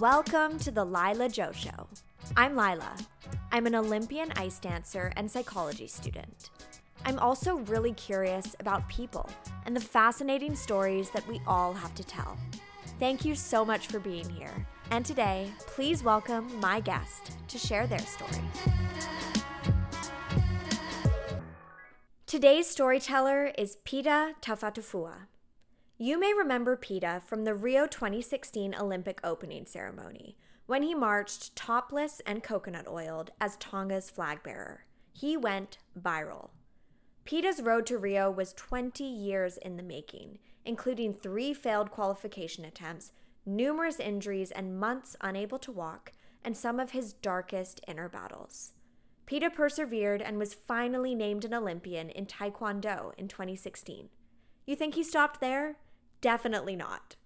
Welcome to the Lila Joe Show. I'm Lila. I'm an Olympian ice dancer and psychology student. I'm also really curious about people and the fascinating stories that we all have to tell. Thank you so much for being here. And today, please welcome my guest to share their story. Today's storyteller is Pita Taufatofua. You may remember Pita from the Rio 2016 Olympic opening ceremony when he marched topless and coconut oiled as Tonga's flag bearer. He went viral. Pita's road to Rio was 20 years in the making, including three failed qualification attempts, numerous injuries, and months unable to walk, and some of his darkest inner battles. Pita persevered and was finally named an Olympian in Taekwondo in 2016. You think he stopped there? Definitely not.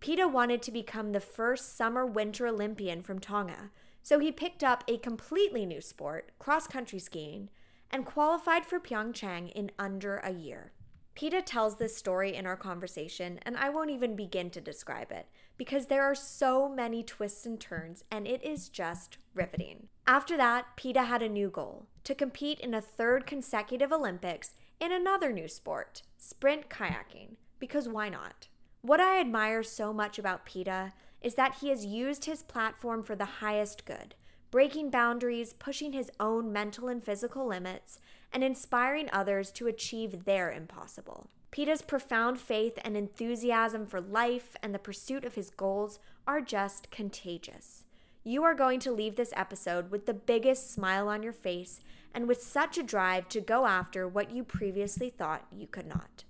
Pita wanted to become the first summer winter Olympian from Tonga, so he picked up a completely new sport, cross country skiing, and qualified for Pyeongchang in under a year. Pita tells this story in our conversation, and I won't even begin to describe it because there are so many twists and turns, and it is just riveting. After that, Pita had a new goal to compete in a third consecutive Olympics in another new sport, sprint kayaking, because why not? What I admire so much about Pita is that he has used his platform for the highest good, breaking boundaries, pushing his own mental and physical limits, and inspiring others to achieve their impossible. Pita's profound faith and enthusiasm for life and the pursuit of his goals are just contagious. You are going to leave this episode with the biggest smile on your face and with such a drive to go after what you previously thought you could not.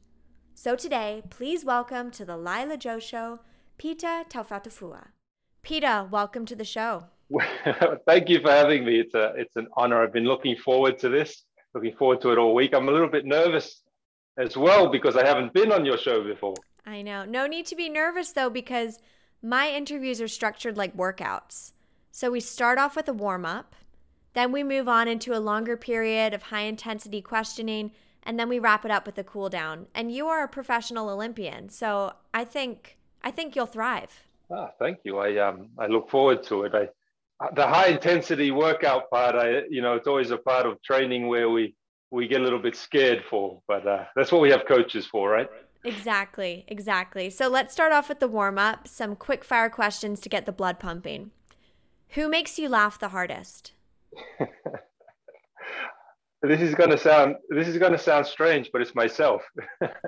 So today, please welcome to the Lila Joe Show, Pita Taufatofua. Pita, welcome to the show. Thank you for having me. It's a it's an honor. I've been looking forward to this, looking forward to it all week. I'm a little bit nervous as well because I haven't been on your show before. I know. No need to be nervous though because my interviews are structured like workouts. So we start off with a warm up, then we move on into a longer period of high intensity questioning, and then we wrap it up with a cool down. And you are a professional Olympian, so I think I think you'll thrive. Ah, thank you. I um I look forward to it. I the high intensity workout part, I you know, it's always a part of training where we we get a little bit scared for, but uh, that's what we have coaches for, right? Exactly, exactly. So let's start off with the warm up. Some quick fire questions to get the blood pumping. Who makes you laugh the hardest? this is gonna sound this is gonna sound strange, but it's myself.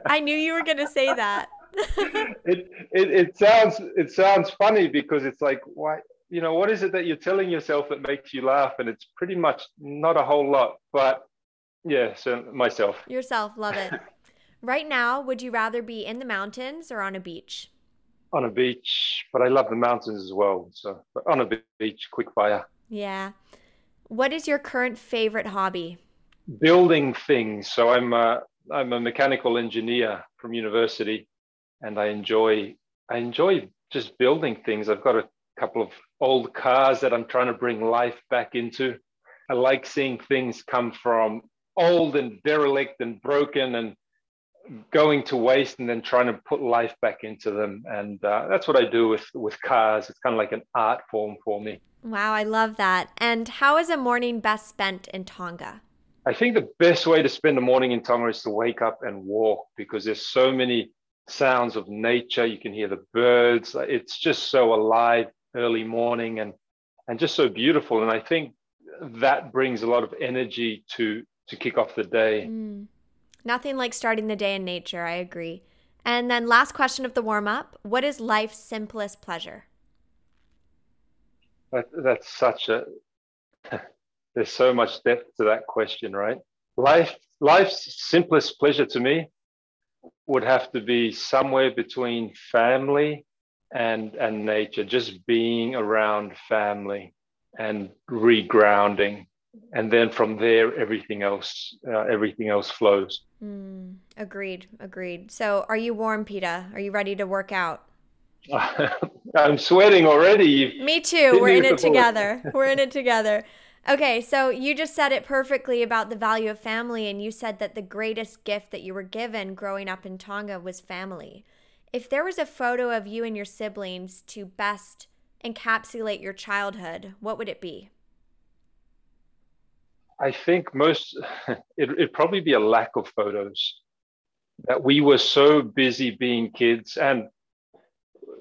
I knew you were gonna say that. it, it it sounds it sounds funny because it's like why you know what is it that you're telling yourself that makes you laugh, and it's pretty much not a whole lot, but yeah, so myself. Yourself, love it. right now, would you rather be in the mountains or on a beach? On a beach, but I love the mountains as well. So, but on a beach, quick fire. Yeah. What is your current favorite hobby? Building things. So I'm a, I'm a mechanical engineer from university, and I enjoy I enjoy just building things. I've got a couple of old cars that I'm trying to bring life back into. I like seeing things come from old and derelict and broken and going to waste and then trying to put life back into them and uh, that's what i do with with cars it's kind of like an art form for me wow i love that and how is a morning best spent in tonga i think the best way to spend a morning in tonga is to wake up and walk because there's so many sounds of nature you can hear the birds it's just so alive early morning and and just so beautiful and i think that brings a lot of energy to to kick off the day. Mm. Nothing like starting the day in nature. I agree. And then, last question of the warm up What is life's simplest pleasure? That, that's such a, there's so much depth to that question, right? Life, life's simplest pleasure to me would have to be somewhere between family and, and nature, just being around family and regrounding. And then from there everything else uh, everything else flows. Mm, agreed agreed. So are you warm Pita are you ready to work out? I'm sweating already. Me too. we're in it together. We're in it together okay so you just said it perfectly about the value of family and you said that the greatest gift that you were given growing up in tonga was family if there was a photo of you and your siblings to best encapsulate your childhood, what would it be? I think most it, it'd probably be a lack of photos. That we were so busy being kids, and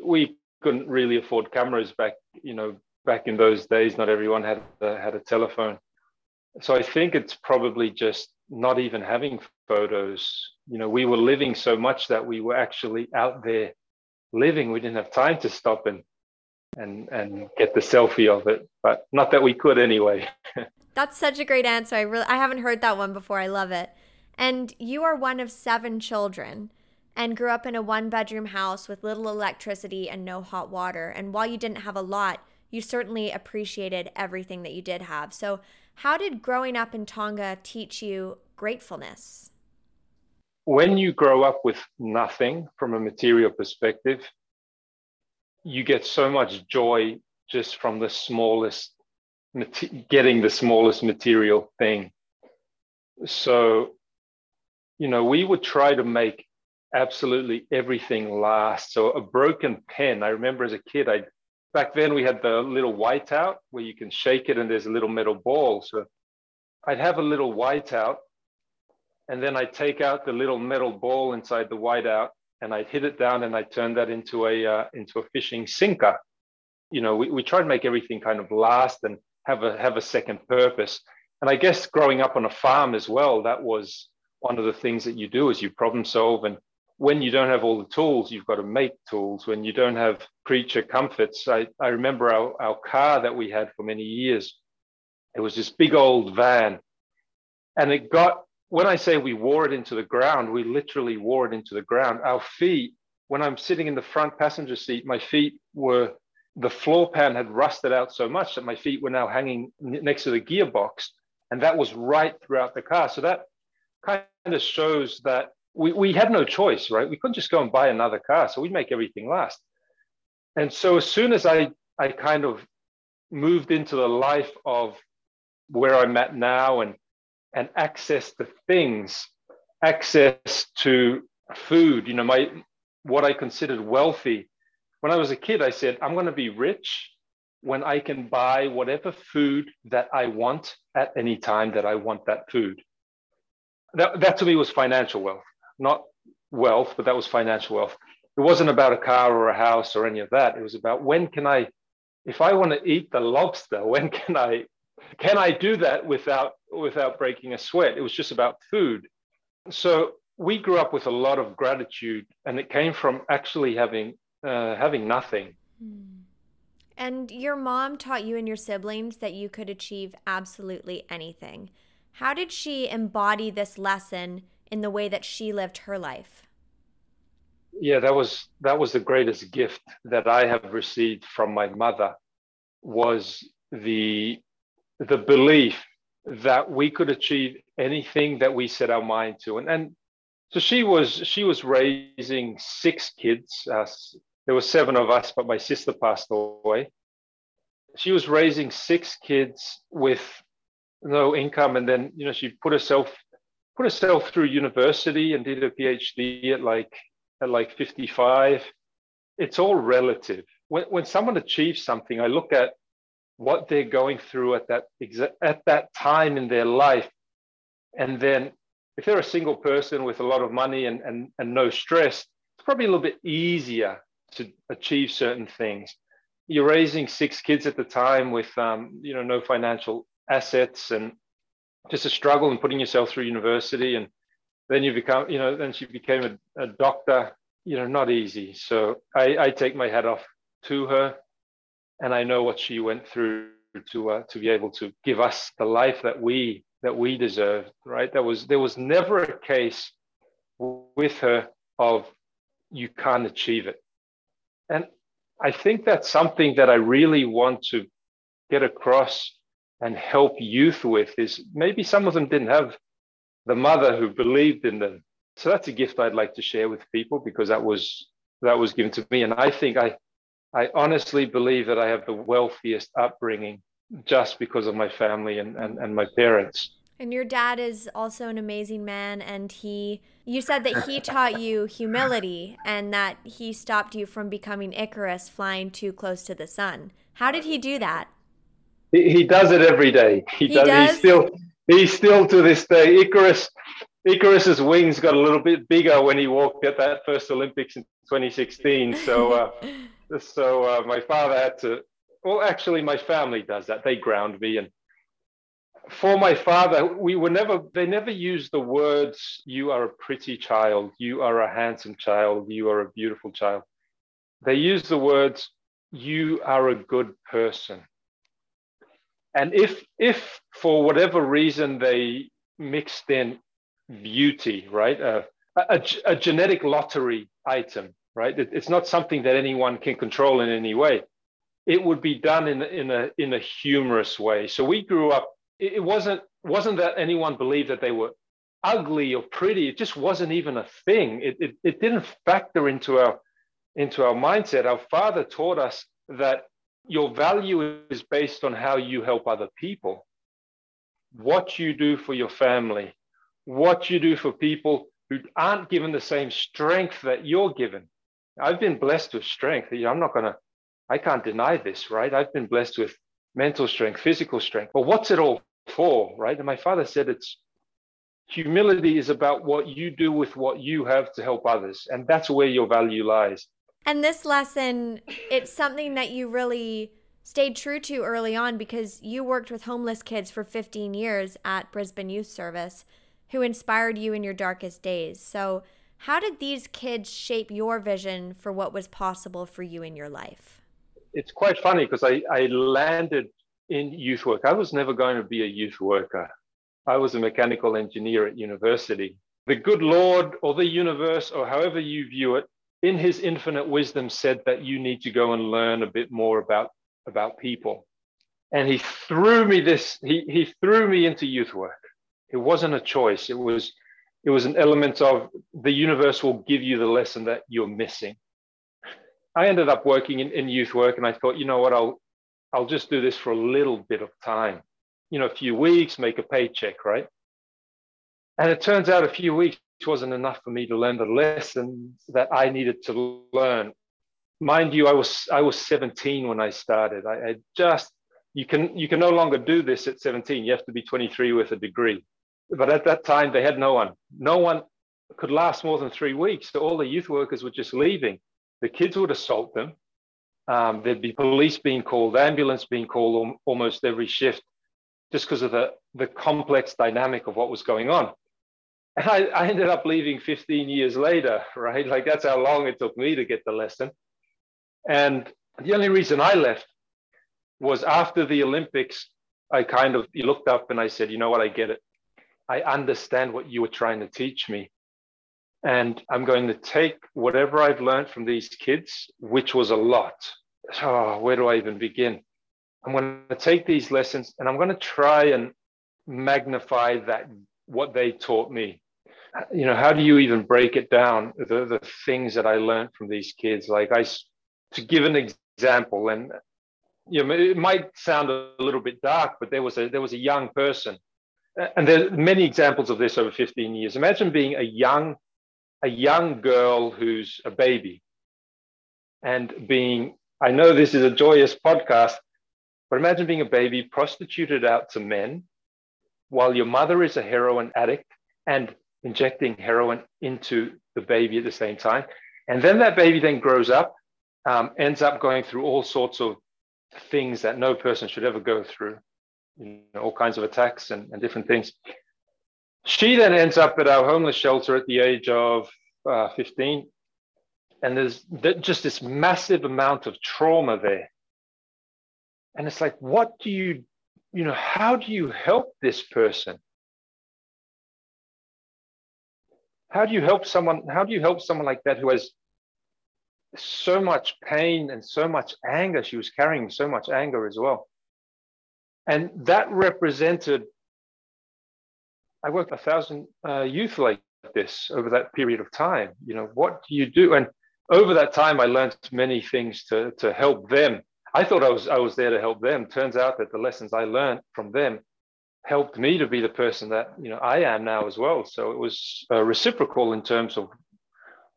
we couldn't really afford cameras back, you know, back in those days. Not everyone had a, had a telephone, so I think it's probably just not even having photos. You know, we were living so much that we were actually out there living. We didn't have time to stop and and and get the selfie of it, but not that we could anyway. That's such a great answer. I really I haven't heard that one before. I love it. And you are one of seven children and grew up in a one bedroom house with little electricity and no hot water. And while you didn't have a lot, you certainly appreciated everything that you did have. So, how did growing up in Tonga teach you gratefulness? When you grow up with nothing from a material perspective, you get so much joy just from the smallest getting the smallest material thing so you know we would try to make absolutely everything last so a broken pen i remember as a kid i back then we had the little whiteout where you can shake it and there's a little metal ball so i'd have a little whiteout and then i'd take out the little metal ball inside the whiteout and I'd hit it down and I'd turn that into a uh, into a fishing sinker. You know, we, we try to make everything kind of last and have a have a second purpose. And I guess growing up on a farm as well, that was one of the things that you do is you problem solve. And when you don't have all the tools, you've got to make tools. When you don't have creature comforts, I, I remember our, our car that we had for many years. It was this big old van. And it got when I say we wore it into the ground, we literally wore it into the ground. Our feet, when I'm sitting in the front passenger seat, my feet were, the floor pan had rusted out so much that my feet were now hanging next to the gearbox. And that was right throughout the car. So that kind of shows that we, we had no choice, right? We couldn't just go and buy another car. So we'd make everything last. And so as soon as I, I kind of moved into the life of where I'm at now and and access to things, access to food. You know, my what I considered wealthy. When I was a kid, I said, I'm going to be rich when I can buy whatever food that I want at any time that I want that food. That, that to me was financial wealth, not wealth, but that was financial wealth. It wasn't about a car or a house or any of that. It was about when can I, if I want to eat the lobster, when can I can I do that without without breaking a sweat? It was just about food. So we grew up with a lot of gratitude, and it came from actually having uh, having nothing. Hmm. And your mom taught you and your siblings that you could achieve absolutely anything. How did she embody this lesson in the way that she lived her life? Yeah, that was that was the greatest gift that I have received from my mother was the the belief that we could achieve anything that we set our mind to. And, and so she was she was raising six kids. Uh, there were seven of us, but my sister passed away. She was raising six kids with no income, and then you know she put herself put herself through university and did a PhD at like at like 55. It's all relative. When when someone achieves something, I look at what they're going through at that exa- at that time in their life and then if they're a single person with a lot of money and, and, and no stress it's probably a little bit easier to achieve certain things you're raising six kids at the time with um, you know no financial assets and just a struggle and putting yourself through university and then you become you know then she became a, a doctor you know not easy so I, I take my hat off to her and I know what she went through to uh, to be able to give us the life that we that we deserved. Right? There was there was never a case with her of you can't achieve it, and I think that's something that I really want to get across and help youth with. Is maybe some of them didn't have the mother who believed in them. So that's a gift I'd like to share with people because that was that was given to me, and I think I I honestly believe that I have the wealthiest upbringing just because of my family and, and, and my parents. And your dad is also an amazing man. And he, you said that he taught you humility and that he stopped you from becoming Icarus flying too close to the sun. How did he do that? He, he does it every day. He, he does, does. He's still, he's still to this day. Icarus, Icarus's wings got a little bit bigger when he walked at that first Olympics in 2016. So, uh, so uh, my father had to. Well, actually, my family does that. They ground me, and for my father, we were never. They never used the words "you are a pretty child," "you are a handsome child," "you are a beautiful child." They used the words "you are a good person." And if if for whatever reason they mixed in beauty, right, uh, a, a, genetic lottery item, right? It, it's not something that anyone can control in any way. It would be done in, in a in a humorous way. So we grew up. It, wasn't wasn't that anyone believed that they were ugly or pretty. It just wasn't even a thing. It, it, it didn't factor into our into our mindset. Our father taught us that your value is based on how you help other people, what you do for your family, what you do for people who aren't given the same strength that you're given. I've been blessed with strength. I'm not going to, I can't deny this, right? I've been blessed with mental strength, physical strength. But what's it all for, right? And my father said it's humility is about what you do with what you have to help others. And that's where your value lies. And this lesson, it's something that you really stayed true to early on because you worked with homeless kids for 15 years at Brisbane Youth Service who inspired you in your darkest days. So, how did these kids shape your vision for what was possible for you in your life? It's quite funny because I, I landed in youth work. I was never going to be a youth worker. I was a mechanical engineer at university. The good Lord or the universe, or however you view it, in his infinite wisdom said that you need to go and learn a bit more about about people. And he threw me this he, he threw me into youth work. It wasn't a choice. It was it was an element of the universe will give you the lesson that you're missing. I ended up working in, in youth work and i thought you know what? I'll i'll just do this for a little bit of time. You know a few weeks make a paycheck right? And it turns out a few weeks wasn't enough for me to learn the lessons that I needed to learn. Mind you, I was I was 17 when I started. I, I just you can you can no longer do this at 17. You have to be 23 with a degree. But at that time, they had no one. No one could last more than three weeks. So all the youth workers were just leaving. The kids would assault them. Um, there'd be police being called, ambulance being called almost every shift, just because of the the complex dynamic of what was going on. I, I ended up leaving 15 years later, right? Like that's how long it took me to get the lesson. And the only reason I left was after the Olympics, I kind of looked up and I said, you know what, I get it. I understand what you were trying to teach me. And I'm going to take whatever I've learned from these kids, which was a lot. Oh, where do I even begin? I'm going to take these lessons and I'm going to try and magnify that what they taught me you know how do you even break it down the, the things that i learned from these kids? Like i to give an example and you know it might sound a little bit dark but there was a there was a young person and there's many examples of this over 15 years. Imagine being a young a young girl who's a baby and being i know this is a joyous podcast but imagine being a baby prostituted out to men while your mother is a heroin addict and injecting heroin into the baby at the same time. And then that baby then grows up, um, ends up going through all sorts of things that no person should ever go through, you know, all kinds of attacks and, and different things. She then ends up at our homeless shelter at the age of uh, 15. And there's just this massive amount of trauma there. And it's like, what do you you know, how do you help this person? How do you help someone? How do you help someone like that who has so much pain and so much anger? She was carrying so much anger as well. And that represented, I worked a thousand uh, youth like this over that period of time. You know, what do you do? And over that time, I learned many things to, to help them I thought I was I was there to help them. Turns out that the lessons I learned from them helped me to be the person that you know I am now as well. So it was uh, reciprocal in terms of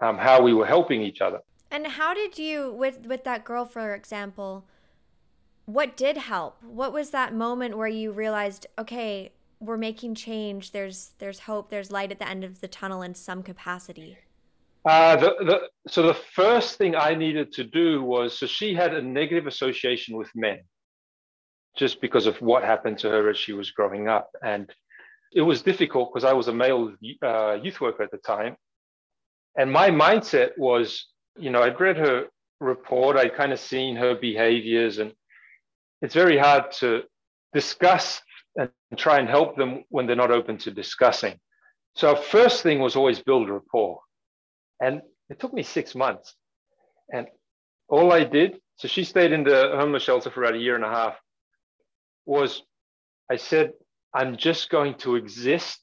um, how we were helping each other. And how did you with with that girl, for example? What did help? What was that moment where you realized, okay, we're making change. There's there's hope. There's light at the end of the tunnel in some capacity. Uh, the, the, so the first thing I needed to do was so she had a negative association with men, just because of what happened to her as she was growing up, and it was difficult because I was a male uh, youth worker at the time, and my mindset was, you know, I'd read her report, I'd kind of seen her behaviors, and it's very hard to discuss and try and help them when they're not open to discussing. So our first thing was always build rapport. And it took me six months. And all I did, so she stayed in the homeless shelter for about a year and a half, was I said, I'm just going to exist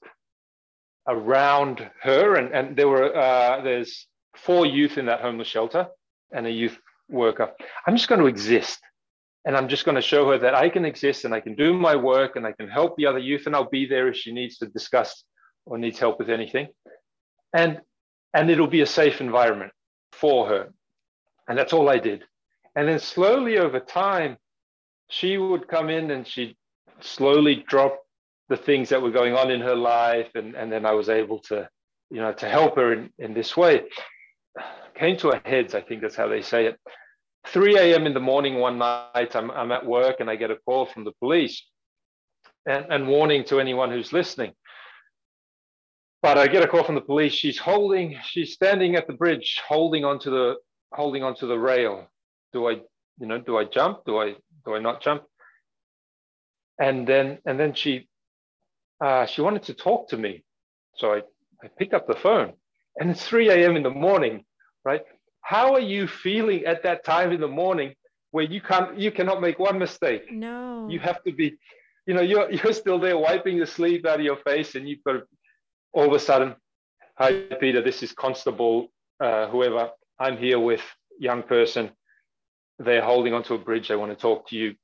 around her. And, and there were, uh, there's four youth in that homeless shelter and a youth worker. I'm just going to exist. And I'm just going to show her that I can exist and I can do my work and I can help the other youth and I'll be there if she needs to discuss or needs help with anything. And and it'll be a safe environment for her. And that's all I did. And then slowly over time, she would come in and she'd slowly drop the things that were going on in her life. And, and then I was able to, you know, to help her in, in this way. Came to her heads, I think that's how they say it. 3 a.m. in the morning one night, I'm, I'm at work and I get a call from the police and, and warning to anyone who's listening. But I get a call from the police. She's holding, she's standing at the bridge, holding onto the holding onto the rail. Do I, you know, do I jump? Do I do I not jump? And then and then she uh, she wanted to talk to me. So I, I picked up the phone and it's 3 a.m. in the morning, right? How are you feeling at that time in the morning where you can't you cannot make one mistake? No. You have to be, you know, you're you're still there wiping the sleep out of your face and you've got to all of a sudden, hi Pita, this is Constable, uh, whoever. I'm here with young person. They're holding onto a bridge. They want to talk to you.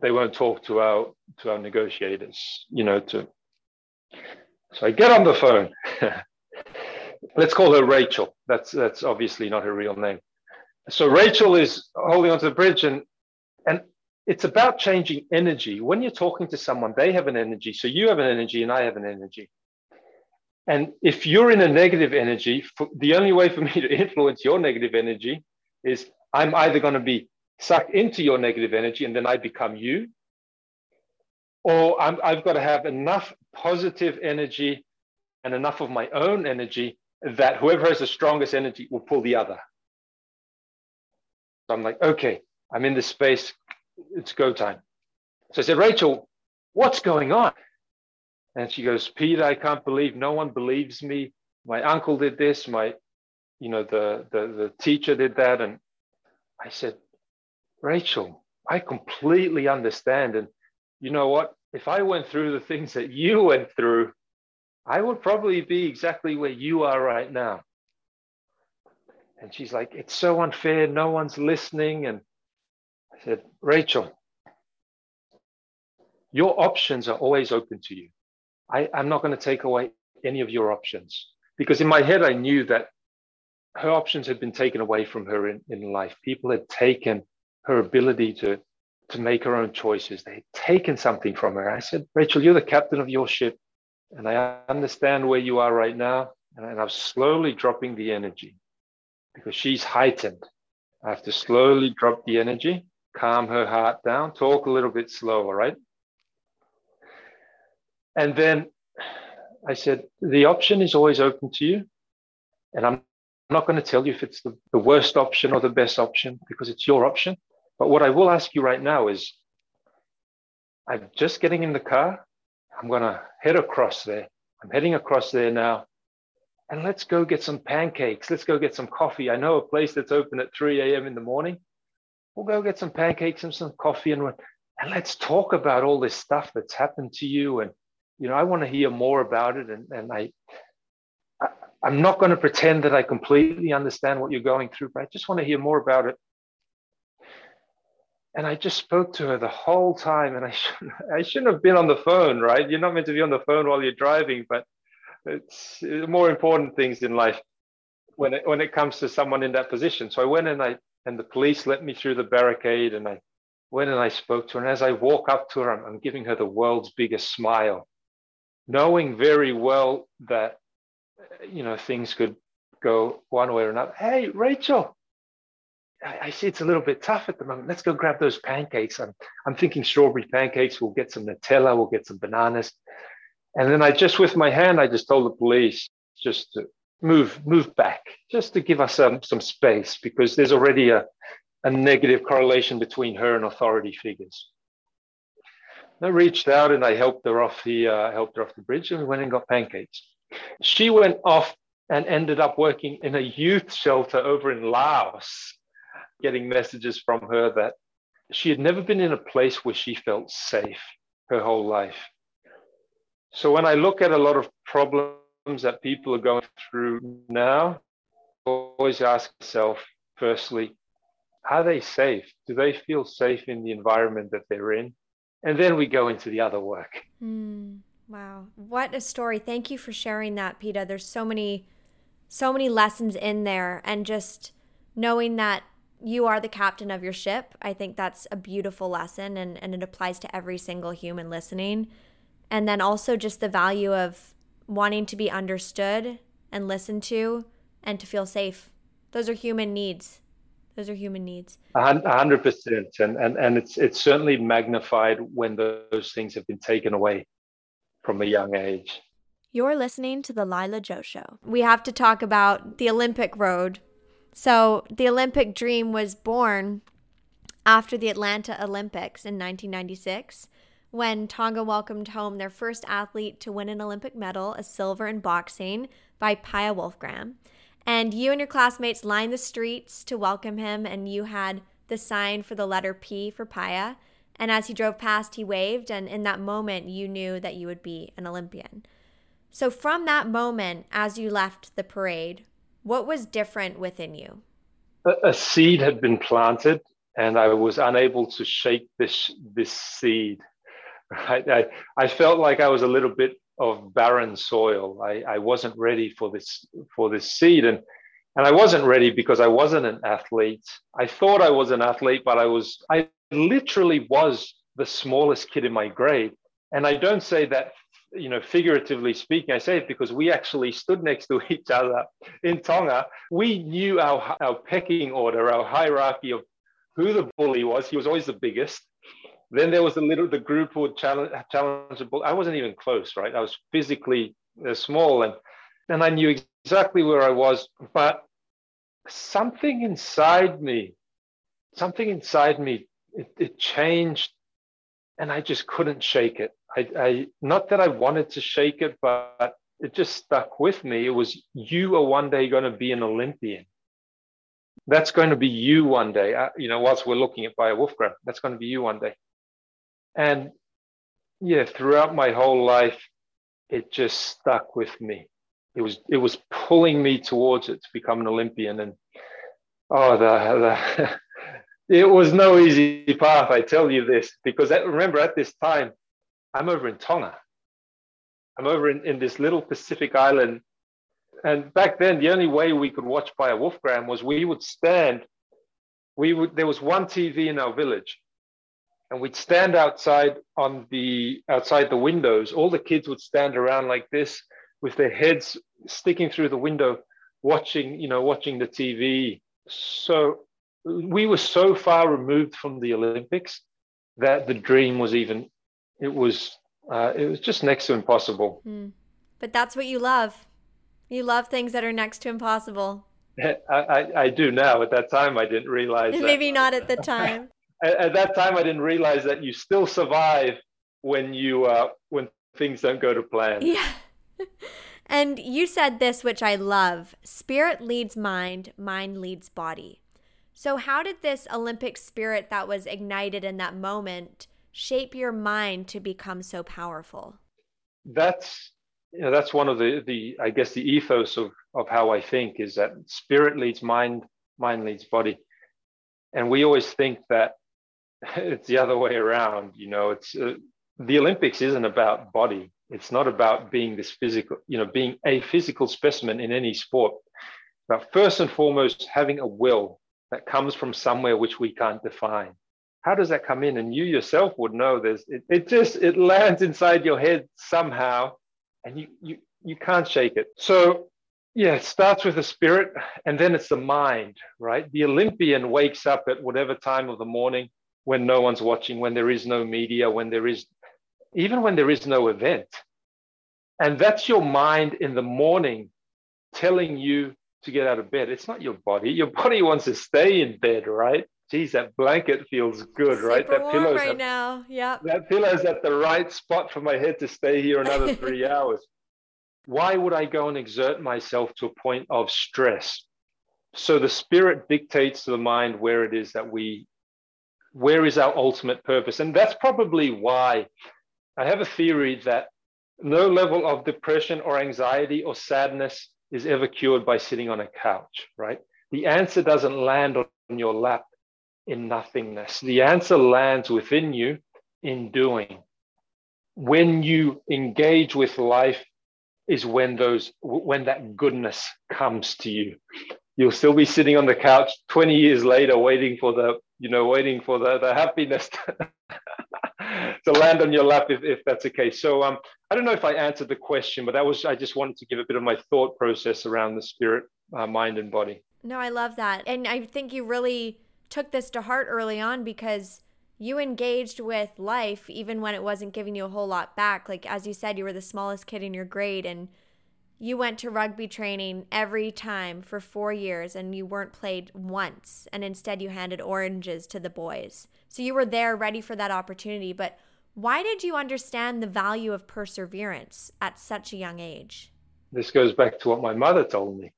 They won't talk to our to our negotiators. You know to. So I get on the phone. Let's call her Rachel. That's that's obviously not her real name. So Rachel is holding onto the bridge and and it's about changing energy. When you're talking to someone, they have an energy. So you have an energy and I have an energy. And if you're in a negative energy, the only way for me to influence your negative energy is I'm either going to be sucked into your negative energy and then I become you, or i have got to have enough positive energy and enough of my own energy that whoever has the strongest energy will pull the other. So I'm like, okay, I'm in this space, it's go time. So I said, Rachel, what's going on? And she goes, Pita, I can't believe no one believes me. My uncle did this. My, you know, the, the, the teacher did that. And I said, Rachel, I completely understand. And you know what? If I went through the things that you went through, I would probably be exactly where you are right now. And she's like, It's so unfair. No one's listening. And I said, Rachel, your options are always open to you. I, I'm not going to take away any of your options. Because in my head, I knew that her options had been taken away from her in, in life. People had taken her ability to, to make her own choices. They had taken something from her. I said, Rachel, you're the captain of your ship. And I understand where you are right now. And, and I'm slowly dropping the energy because she's heightened. I have to slowly drop the energy, calm her heart down, talk a little bit slower, right? And then I said, the option is always open to you. And I'm not going to tell you if it's the, the worst option or the best option because it's your option. But what I will ask you right now is I'm just getting in the car. I'm going to head across there. I'm heading across there now. And let's go get some pancakes. Let's go get some coffee. I know a place that's open at 3 a.m. in the morning. We'll go get some pancakes and some coffee and, and let's talk about all this stuff that's happened to you and you know, I want to hear more about it. And, and I, I'm not going to pretend that I completely understand what you're going through, but I just want to hear more about it. and I just spoke to her the whole time. And I shouldn't, I shouldn't have been on the phone, right? You're not meant to be on the phone while you're driving, but it's more important things in life when it, when it comes to someone in that position. So I went and I and the police let me through the barricade, and I went and I spoke to her. And as I walk up to her, I'm, I'm giving her the world's biggest smile, knowing very well that you know things could go one way or another. Hey, Rachel, I, see it's a little bit tough at the moment. Let's go grab those pancakes. I'm, I'm thinking strawberry pancakes. We'll get some Nutella. We'll get some bananas. And then I just, with my hand, I just told the police just to move, move back, just to give us some, some space because there's already a, a negative correlation between her and authority figures. I reached out and I helped her off the uh, helped her off the bridge, and we went and got pancakes. She went off and ended up working in a youth shelter over in Laos getting messages from her that she had never been in a place where she felt safe her whole life. So when I look at a lot of problems that people are going through now, I always ask myself, firstly, are they safe? Do they feel safe in the environment that they're in? And then we go into the other work. Mm, wow. What a story. Thank you for sharing that, Pita. There's so many so many lessons in there and just knowing that you are the captain of your ship. I think that's a beautiful lesson and, and it applies to every single human listening. And then also just the value of wanting to be understood and listened to and to feel safe. Those are human needs. Those are human needs. A hundred percent. And, and, and it's, it's certainly magnified when those things have been taken away from a young age. You're listening to The Lila Joe Show. We have to talk about the Olympic Road so the Olympic dream was born after the Atlanta Olympics in 1996 when Tonga welcomed home their first athlete to win an Olympic medal, a silver in boxing, by Paea Wolfgram. And you and your classmates lined the streets to welcome him, and you had the sign for the letter P for Paea. And as he drove past, he waved, and in that moment, you knew that you would be an Olympian. So, from that moment, as you left the parade, what was different within you? A, seed had been planted, and I was unable to shake this this seed. I, I felt like I was a little bit of barren soil. I, I wasn't ready for this for this seed, and and I wasn't ready because I wasn't an athlete. I thought I was an athlete, but I was I literally was the smallest kid in my grade. And I don't say that you know, figuratively speaking, I say it because we actually stood next to each other in Tonga. We knew our, our pecking order, our hierarchy of who the bully was. He was always the biggest. Then there was a little, the group who would challenge, challenge the bully. I wasn't even close, right? I was physically uh, small and, and I knew exactly where I was, but something inside me, something inside me, it, it changed and I just couldn't shake it. I, I not that I wanted to shake it, but it just stuck with me. It was you are one day going to be an Olympian. That's going to be you one day. Uh, you know, whilst we're looking at Paea Wolfgram, that's going to be you one day. And yeah, throughout my whole life, it just stuck with me. It was it was pulling me towards it to become an Olympian. And oh, the, the it was no easy path. I tell you this because remember at this time I'm over in Tonga. I'm over in, in this little Pacific island. And back then, the only way we could watch Paea Wolfgram was we would stand. We would there was one TV in our village, and we'd stand outside on the outside the windows. All the kids would stand around like this with their heads sticking through the window, watching, you know, watching the TV. So we were so far removed from the Olympics that the dream was even it was uh, it was just next to impossible. Mm. But that's what you love. You love things that are next to impossible. I, I, I do now. At that time, I didn't realize. Maybe that. not at the time. at, at, that time, I didn't realize that you still survive when you uh, when things don't go to plan. Yeah. And you said this, which I love: spirit leads mind, mind leads body. So, how did this Olympic spirit that was ignited in that moment shape your mind to become so powerful? That's you know, that's one of the the I guess the ethos of of how I think is that spirit leads mind, mind leads body, and we always think that it's the other way around. You know, it's uh, the Olympics isn't about body. It's not about being this physical, you know, being a physical specimen in any sport. But first and foremost, having a will that comes from somewhere which we can't define. How does that come in? And you yourself would know there's it, it just it lands inside your head somehow and you you you can't shake it. So yeah, it starts with the spirit and then it's the mind, right? The Olympian wakes up at whatever time of the morning when no one's watching, when there is no media, when there is, even when there is no event. And that's your mind in the morning telling you to get out of bed. It's not your body. Your body wants to stay in bed, right? Geez, that blanket feels good, Super right? That pillow's right at, now. Yeah. That pillow's at the right spot for my head to stay here another three hours. Why would I go and exert myself to a point of stress? So the spirit dictates to the mind where it is that we where is our ultimate purpose? And that's probably why I have a theory that no level of depression or anxiety or sadness is ever cured by sitting on a couch, right? The answer doesn't land on your lap in nothingness. The answer lands within you in doing. When you engage with life is when those when that goodness comes to you. You'll still be sitting on the couch 20 years later waiting for the you know, waiting for the, the happiness to land on your lap if, if that's okay. So um, I don't know if I answered the question, but that was, I just wanted to give a bit of my thought process around the spirit, uh, mind, and body. No, I love that. And I think you really took this to heart early on because you engaged with life even when it wasn't giving you a whole lot back. Like, as you said, you were the smallest kid in your grade and you went to rugby training every time for four years and you weren't played once and instead you handed oranges to the boys so you were there ready for that opportunity but why did you understand the value of perseverance at such a young age this goes back to what my mother told me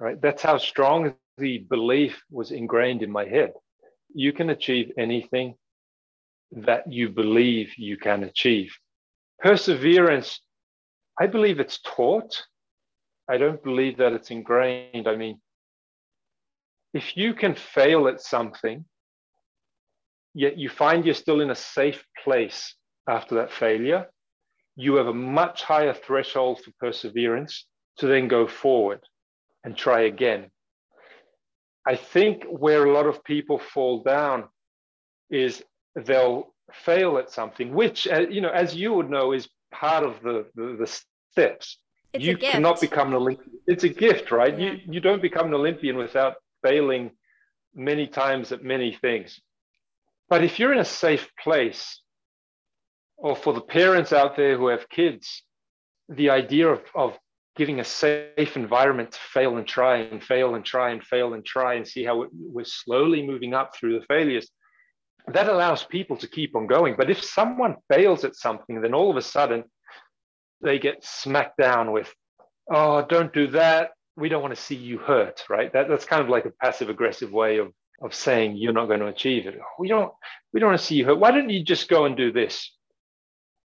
right that's how strong the belief was ingrained in my head you can achieve anything that you believe you can achieve perseverance I believe it's taught. I don't believe that it's ingrained. I mean, if you can fail at something, yet you find you're still in a safe place after that failure, you have a much higher threshold for perseverance to then go forward and try again. I think where a lot of people fall down is they'll fail at something, which, uh, you know, as you would know, is part of the, the, the steps. It's you cannot become an Olympian. It's a gift, right? Yeah. You, you don't become an Olympian without failing many times at many things. But if you're in a safe place, or for the parents out there who have kids, the idea of, of giving a safe environment to fail and try and fail and try and fail and try and see how we're slowly moving up through the failures, that allows people to keep on going. But if someone fails at something, then all of a sudden they get smacked down with, oh, don't do that. We don't want to see you hurt, right? That, that's kind of like a passive aggressive way of, of saying you're not going to achieve it. Oh, we don't, we don't want to see you hurt. Why don't you just go and do this?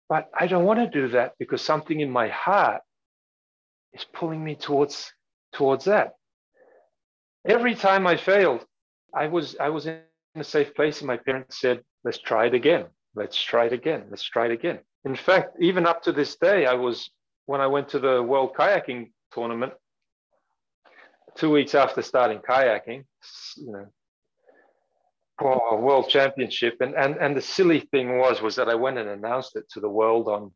But I don't want to do that because something in my heart is pulling me towards towards that. Every time I failed, I was I was in a safe place, and my parents said, "Let's try it again. Let's try it again. Let's try it again." In fact, even up to this day, I was when I went to the World Kayaking Tournament two weeks after starting kayaking, you know, a world championship. And, and, and the silly thing was, was that I went and announced it to the world on,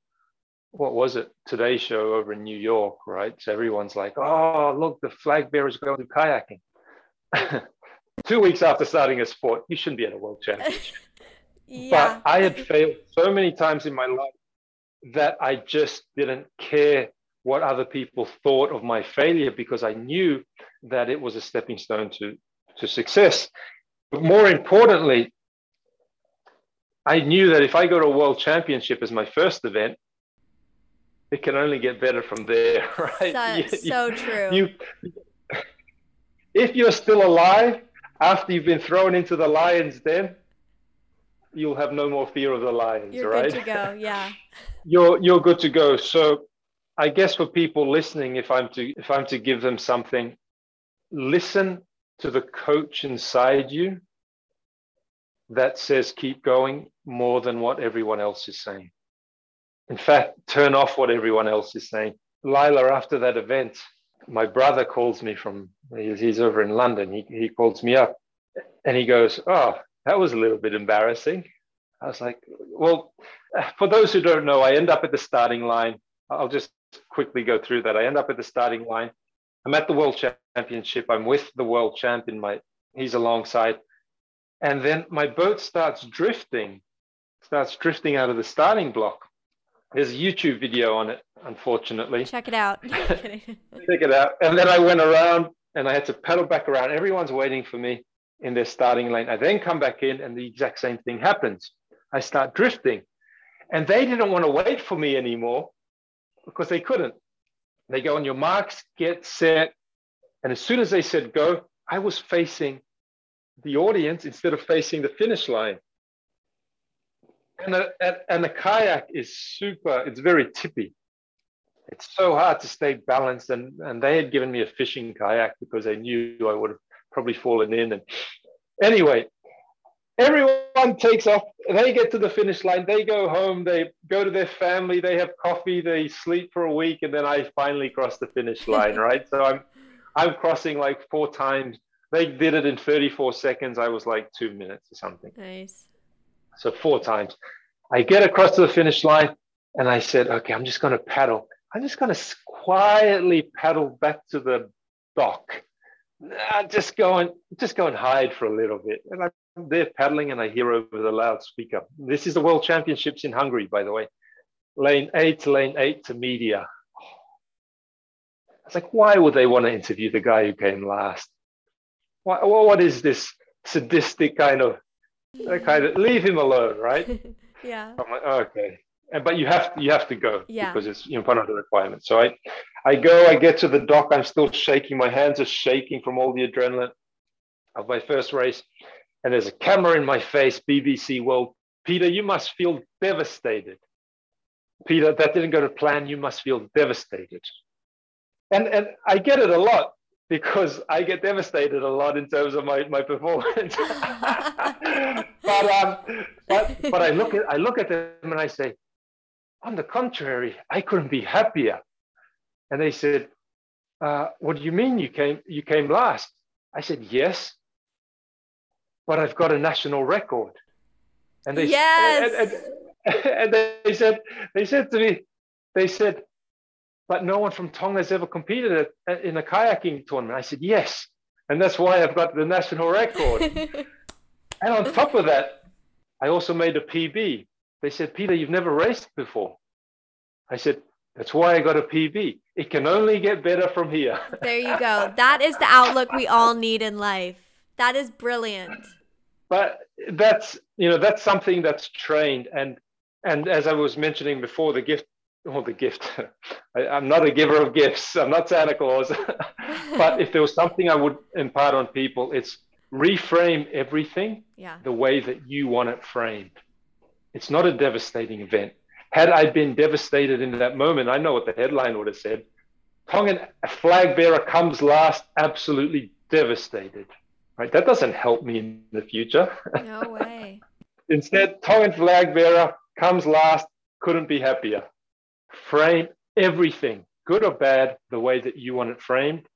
what was it, Today Show over in New York, right? So everyone's like, oh, look, the flag bearers going to kayaking. two weeks after starting a sport, you shouldn't be at a world championship. Yeah. But I had failed so many times in my life that I just didn't care what other people thought of my failure because I knew that it was a stepping stone to, to success. But more importantly, I knew that if I go to a world championship as my first event, it can only get better from there, right? So, you, so true. You, if you're still alive after you've been thrown into the lion's den, you'll have no more fear of the lions, you're right? You're good to go. Yeah. you're you're good to go. So, I guess for people listening, if I'm to if I'm to give them something, listen to the coach inside you that says keep going more than what everyone else is saying. In fact, turn off what everyone else is saying. Lila, after that event, my brother calls me from, he's over in London. He, he calls me up and he goes, Oh, that was a little bit embarrassing. I was like, Well, for those who don't know, I end up at the starting line. I'll just quickly go through that. I end up at the starting line. I'm at the world championship. I'm with the world champion. My he's alongside, and then my boat starts drifting, starts drifting out of the starting block. There's a YouTube video on it, unfortunately. Check it out. Check it out. And then I went around and I had to pedal back around. Everyone's waiting for me in their starting lane. I then come back in and the exact same thing happens. I start drifting. And they didn't want to wait for me anymore because they couldn't. They go on your marks, get set. And as soon as they said go, I was facing the audience instead of facing the finish line. And a, and a kayak is super, it's very tippy. It's so hard to stay balanced. And, and they had given me a fishing kayak because they knew I would have probably fallen in. And anyway, everyone takes off. They get to the finish line. They go home. They go to their family. They have coffee. They sleep for a week, and then I finally cross the finish line. right. So I'm, I'm crossing like four times. They did it in 34 seconds. I was like two minutes or something. Nice. So four times. I get across to the finish line, and I said, "Okay, I'm just going to paddle. I'm just going to quietly paddle back to the dock." Nah, just go and just go and hide for a little bit. And I'm there paddling and I hear over the loudspeaker. This is the World Championships in Hungary, by the way. Lane eight, to lane eight to media. I was like, why would they want to interview the guy who came last? Why, what is this sadistic kind of uh, kind of leave him alone, right? yeah. I'm like, oh, okay. And but you have you have to go yeah. because it's in front of the requirement. So I I go, I get to the dock, I'm still shaking, my hands are shaking from all the adrenaline of my first race. And there's a camera in my face, BBC World. Pita, you must feel devastated. Pita, that didn't go to plan. You must feel devastated. And, and I get it a lot because I get devastated a lot in terms of my, my performance. but, um, but, but I look at I look at them and I say, on the contrary, I couldn't be happier. And they said, uh, "What do you mean you came you came last?" I said, "Yes, but I've got a national record." And they yes. And, and, and they said they said to me, they said, "But no one from Tonga has ever competed at, in a kayaking tournament." I said, "Yes, and that's why I've got the national record." and on top of that, I also made a PB. They said, "Pita, you've never raced before." I said, that's why I got a PB. It can only get better from here. there you go. That is the outlook we all need in life. That is brilliant. But that's you know that's something that's trained and and as I was mentioning before, the gift or the gift. I, am not a giver of gifts. I'm not Santa Claus. but if there was something I would impart on people, it's reframe everything yeah. the way that you want it framed. It's not a devastating event had I been devastated in that moment, I know what the headline would have said. Tongan flag bearer comes last, absolutely devastated. Right? That doesn't help me in the future. No way. Instead, Tongan flag bearer comes last, couldn't be happier. Frame everything, good or bad, the way that you want it framed,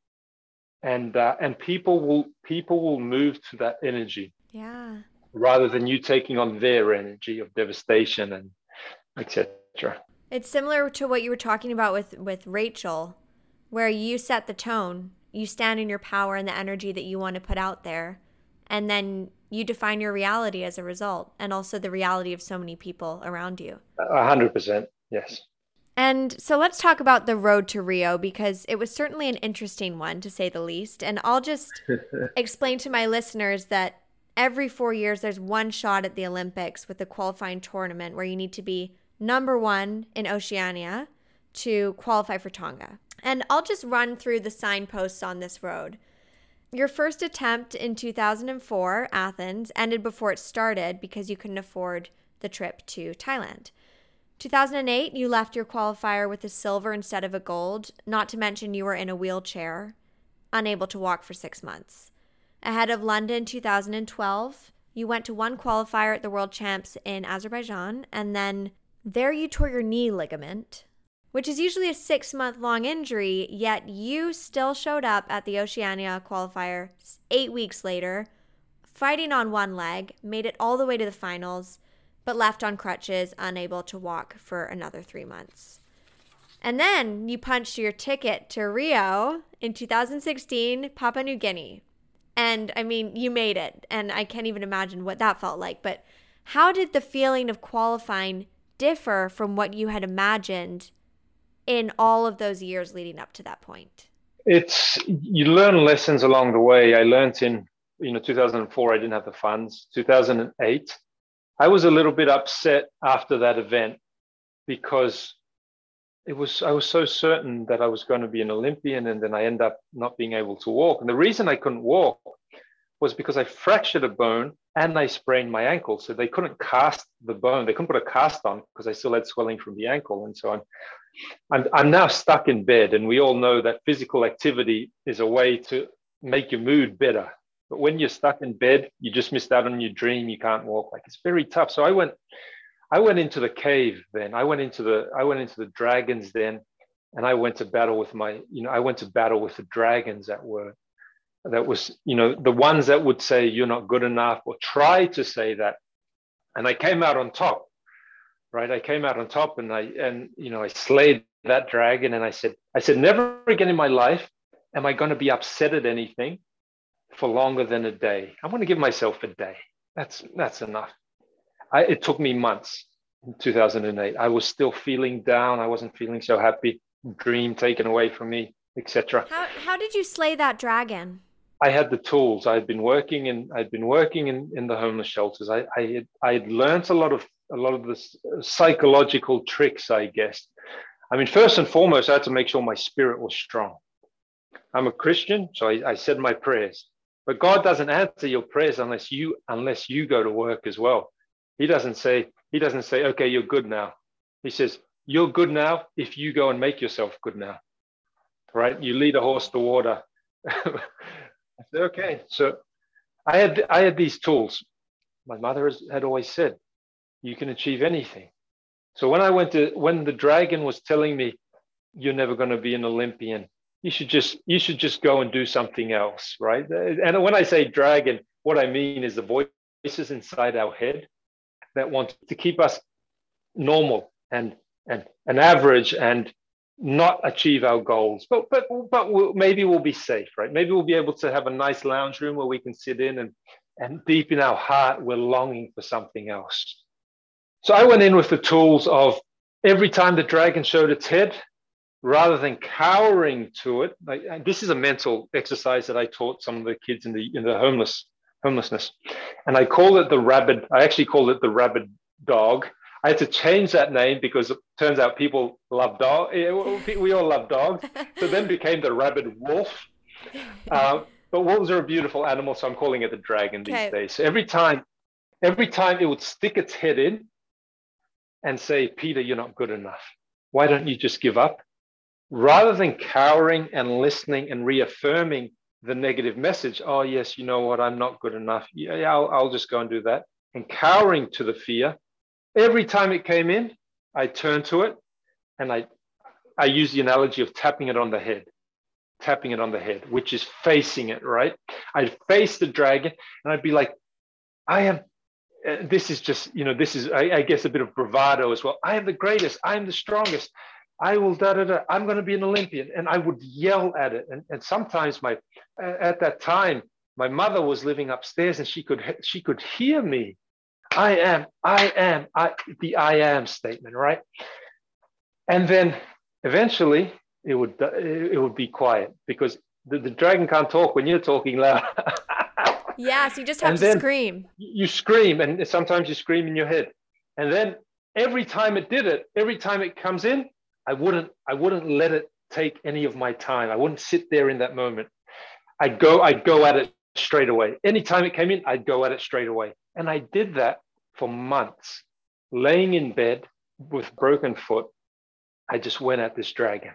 and uh, and people will people will move to that energy. Yeah. Rather than you taking on their energy of devastation and etc. It's similar to what you were talking about with with Rachel, where you set the tone, you stand in your power and the energy that you want to put out there, and then you define your reality as a result, and also the reality of so many people around you. A hundred percent, yes. And so let's talk about the road to Rio because it was certainly an interesting one to say the least. And I'll just explain to my listeners that every four years there's one shot at the Olympics with a qualifying tournament where you need to be number one in Oceania to qualify for Tonga. And I'll just run through the signposts on this road. Your first attempt in 2004, Athens, ended before it started because you couldn't afford the trip to Thailand. 2008, you left your qualifier with a silver instead of a gold, not to mention you were in a wheelchair, unable to walk for six months. Ahead of London 2012, You went to one qualifier at the World Champs in Azerbaijan, and then there you tore your knee ligament, which is usually a six month long injury, yet you still showed up at the Oceania qualifier eight weeks later, fighting on one leg, made it all the way to the finals, but left on crutches, unable to walk for another three months. And then you punched your ticket to Rio in 2016, Papua New Guinea. And I mean, you made it. And I can't even imagine what that felt like. But how did the feeling of qualifying differ from what you had imagined in all of those years leading up to that point? It's you learn lessons along the way. I learned in you know 2004 I didn't have the funds. 2008 I was a little bit upset after that event because it was I was so certain that I was going to be an Olympian, and then I end up not being able to walk. And the reason I couldn't walk was because I fractured a bone and I sprained my ankle. So they couldn't cast the bone. They couldn't put a cast on because I still had swelling from the ankle. And so I'm, I'm, I'm now stuck in bed. And we all know that physical activity is a way to make your mood better. But when you're stuck in bed, you just missed out on your dream. You can't walk. Like it's very tough. So I went, I went into the cave then. I went into the I went into the dragons then, and I went to battle with my you know I went to battle with the dragons that were that was you know the ones that would say you're not good enough or try to say that, and I came out on top, right? I came out on top and I and you know I slayed that dragon and I said I said never again in my life am I going to be upset at anything for longer than a day. I want to give myself a day. That's that's enough. I, it took me months in 2008. I was still feeling down. I wasn't feeling so happy. Dream taken away from me, etc. How how did you slay that dragon? I had the tools. I had been working and I'd been working in, in the homeless shelters. I, I had I had learned a lot of a lot of the uh, psychological tricks, I guess. I mean, first and foremost, I had to make sure my spirit was strong. I'm a Christian, so I, I said my prayers. But God doesn't answer your prayers unless you unless you go to work as well. He doesn't say, he doesn't say, okay, you're good now. He says, you're good now if you go and make yourself good now. Right? You lead a horse to water. I said, okay. So I had I had these tools. My mother has, had always said, you can achieve anything. So when I went to when the dragon was telling me, you're never going to be an Olympian, you should just you should just go and do something else, right? And when I say dragon, what I mean is the voices inside our head that want to keep us normal and and an average and not achieve our goals but but but we'll, maybe we'll be safe right maybe we'll be able to have a nice lounge room where we can sit in and and deep in our heart we're longing for something else so i went in with the tools of every time the dragon showed its head rather than cowering to it like this is a mental exercise that i taught some of the kids in the in the homeless homelessness. And I called it the rabid, I actually called it the rabid dog. I had to change that name because it turns out people love dogs. We all love dogs. So then became the rabid wolf. Uh, but wolves are a beautiful animal, so I'm calling it the dragon these okay. days. So every time, every time it would stick its head in and say, Pita, you're not good enough. Why don't you just give up? Rather than cowering and listening and reaffirming the negative message oh yes you know what i'm not good enough yeah, I'll, I'll just go and do that and cowering to the fear every time it came in i turned to it and i i use the analogy of tapping it on the head tapping it on the head which is facing it right i'd face the dragon and i'd be like i am Uh, this is just you know this is I, I guess a bit of bravado as well i am the greatest i am the strongest I will da da da. I'm going to be an Olympian, and I would yell at it. And, and sometimes my uh, at that time my mother was living upstairs, and she could she could hear me. I am, I am, I the I am statement, right? And then eventually it would it would be quiet because the, the dragon can't talk when you're talking loud. yeah, so you just have and to scream. You scream, and sometimes you scream in your head. And then every time it did it, every time it comes in, I wouldn't I wouldn't let it take any of my time. I wouldn't sit there in that moment. I'd go I'd go at it straight away. Anytime it came in, I'd go at it straight away. And I did that for months, laying in bed with broken foot. I just went at this dragon.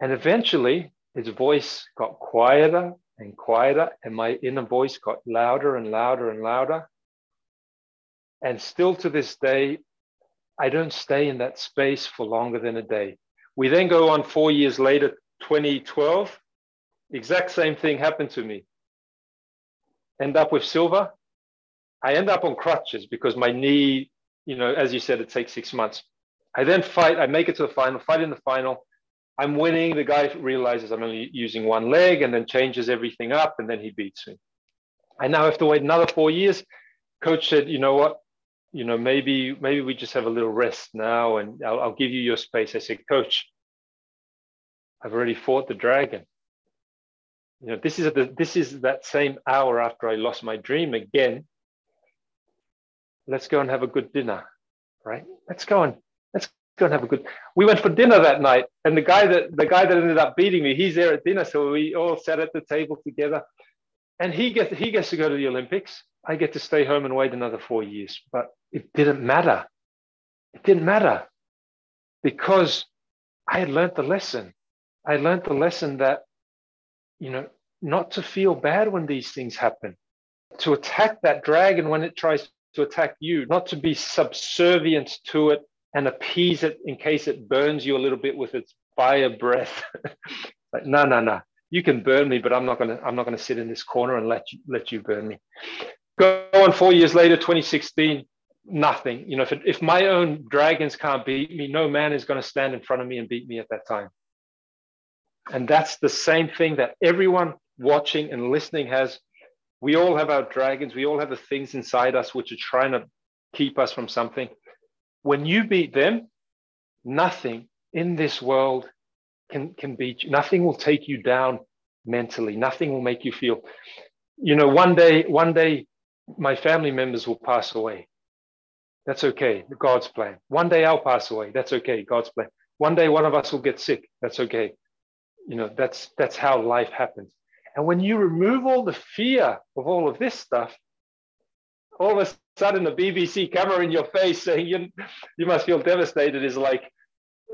And eventually his voice got quieter and quieter, and my inner voice got louder and louder and louder. And still to this day, I don't stay in that space for longer than a day. We then go on four years later, 2012, exact same thing happened to me. End up with silver. I end up on crutches because my knee, you know, as you said, it takes six months. I then fight, I make it to the final, fight in the final. I'm winning. The guy realizes I'm only using one leg and then changes everything up and then he beats me. I now have to wait another four years. Coach said, you know what? You know, maybe maybe we just have a little rest now and I'll, I'll give you your space. I said, Coach, I've already fought the dragon. You know, this is the, this is that same hour after I lost my dream again. Let's go and have a good dinner, right? Let's go and have a good. We went for dinner that night, and the guy that the guy that ended up beating me, he's there at dinner, so we all sat at the table together, and he gets he gets to go to the Olympics. I get to stay home and wait another four years, but it didn't matter. It didn't matter because I had learned the lesson. I learned the lesson that, you know, not to feel bad when these things happen, to attack that dragon when it tries to attack you, not to be subservient to it and appease it in case it burns you a little bit with its fire breath. like, no, no, no. You can burn me, but I'm not gonna. I'm not gonna sit in this corner and let you let you burn me. Go on. Four years later, 2016, nothing. You know, if it, if my own dragons can't beat me, no man is going to stand in front of me and beat me at that time. And that's the same thing that everyone watching and listening has. We all have our dragons. We all have the things inside us which are trying to keep us from something. When you beat them, nothing in this world can, can beat you. Nothing will take you down mentally. Nothing will make you feel, you know, one day, one day my family members will pass away. That's okay. God's plan. One day I'll pass away. That's okay. God's plan. One day one of us will get sick. That's okay you know that's that's how life happens and when you remove all the fear of all of this stuff all of a sudden the bbc camera in your face saying you, you must feel devastated is like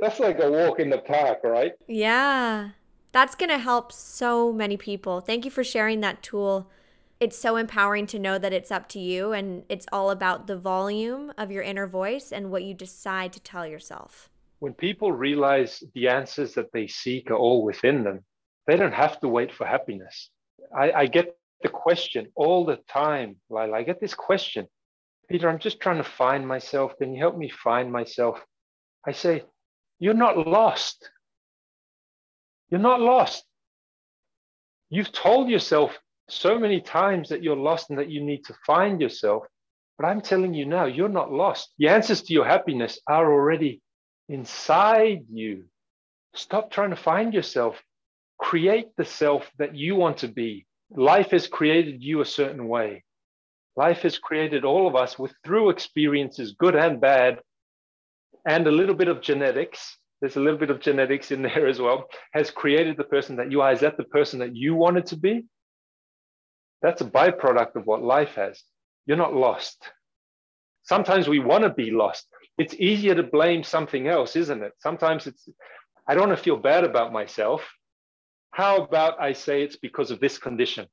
that's like a walk in the park right? Yeah. That's going to help so many people. Thank you for sharing that tool. It's so empowering to know that it's up to you and it's all about the volume of your inner voice and what you decide to tell yourself. When people realize the answers that they seek are all within them, they don't have to wait for happiness. I, I get the question all the time, Lila. I get this question, Pita, I'm just trying to find myself. Can you help me find myself? I say, You're not lost. You're not lost. You've told yourself so many times that you're lost and that you need to find yourself. But I'm telling you now, you're not lost. The answers to your happiness are already inside you. Stop trying to find yourself. Create the self that you want to be. Life has created you a certain way. Life has created all of us with through experiences, good and bad, and a little bit of genetics. There's a little bit of genetics in there as well, has created the person that you are. Is that the person that you wanted to be? That's a byproduct of what life has. You're not lost. Sometimes we want to be lost it's easier to blame something else, isn't it? Sometimes it's, I don't want to feel bad about myself. How about I say it's because of this condition?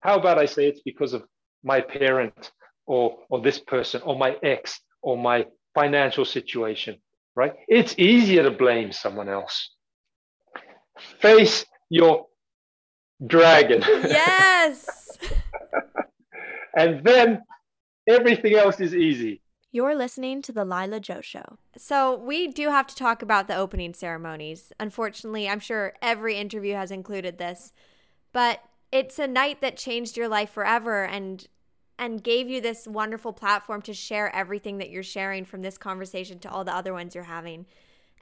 How about I say it's because of my parent or, or this person or my ex or my financial situation, right? It's easier to blame someone else. Face your dragon. Yes. and then everything else is easy. You're listening to The Lila Joe Show. So, we do have to talk about the opening ceremonies. Unfortunately, I'm sure every interview has included this, but it's a night that changed your life forever and and gave you this wonderful platform to share everything that you're sharing from this conversation to all the other ones you're having.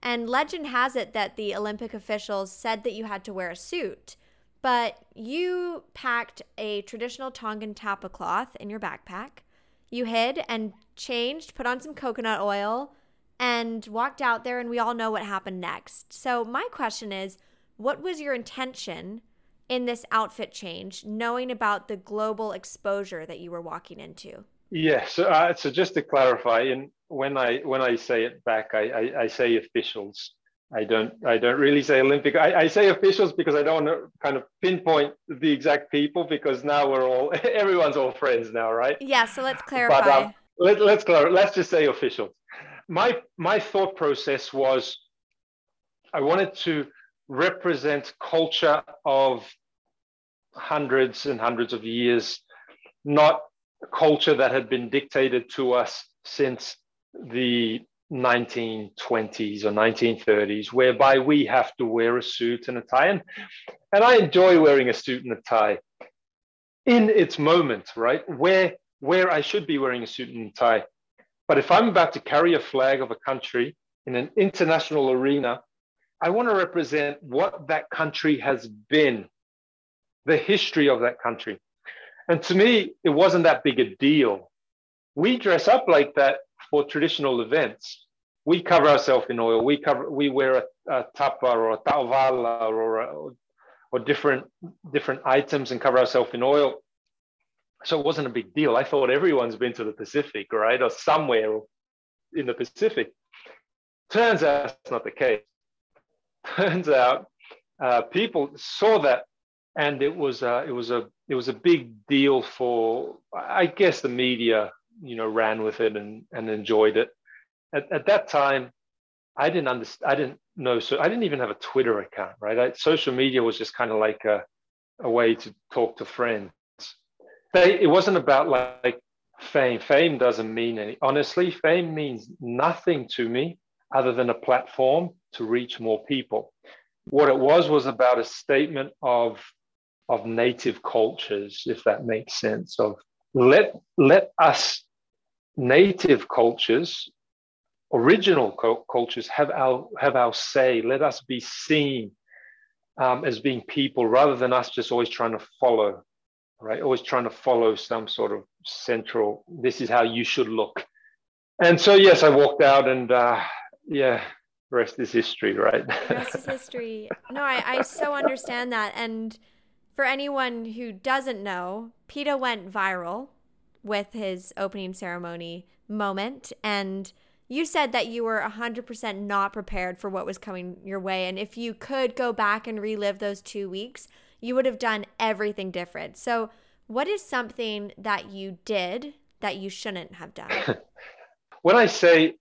And legend has it that the Olympic officials said that you had to wear a suit, but you packed a traditional Tongan tapa cloth in your backpack you hid and changed, put on some coconut oil, and walked out there, and we all know what happened next. So, my question is what was your intention in this outfit change, knowing about the global exposure that you were walking into? Yeah, so, uh, so just to clarify, and when I when I say it back, I, I, I say officials. I don't I don't really say Olympic. I, I say officials because I don't want to kind of pinpoint the exact people because now we're all everyone's all friends now, right? Yeah. So let's clarify. But, um, Let, let's let's just say official. My my thought process was, I wanted to represent culture of hundreds and hundreds of years, not culture that had been dictated to us since the 1920s or 1930s, whereby we have to wear a suit and a tie. And, and I enjoy wearing a suit and a tie in its moment, right? Where, where I should be wearing a suit and tie. But if I'm about to carry a flag of a country in an international arena, I want to represent what that country has been, the history of that country. And to me, it wasn't that big a deal. We dress up like that for traditional events. We cover ourselves in oil. We cover. We wear a, a tapa or a ta'ovala or, a, or different different items and cover ourselves in oil. So it wasn't a big deal. I thought everyone's been to the Pacific, right, or somewhere in the Pacific. Turns out that's not the case. Turns out uh, people saw that, and it was uh, it was a it was a big deal for I guess the media you know ran with it and and enjoyed it. At, at that time, I didn't understand. I didn't know. So I didn't even have a Twitter account. Right. I, social media was just kind of like a a way to talk to friends. They, it wasn't about like, like fame. Fame doesn't mean any. Honestly, fame means nothing to me other than a platform to reach more people. What it was was about a statement of of native cultures, if that makes sense. Of let let us native cultures, original cultures, have our have our say. Let us be seen um, as being people, rather than us just always trying to follow, right? Always trying to follow some sort of central. This is how you should look. And so, yes, I walked out, and uh, yeah, rest is history, right? rest is history. No, I, I so understand that. And for anyone who doesn't know, Pita went viral with his opening ceremony moment. And you said that you were 100% not prepared for what was coming your way. And if you could go back and relive those two weeks, you would have done everything different. So, what is something that you did that you shouldn't have done? when I say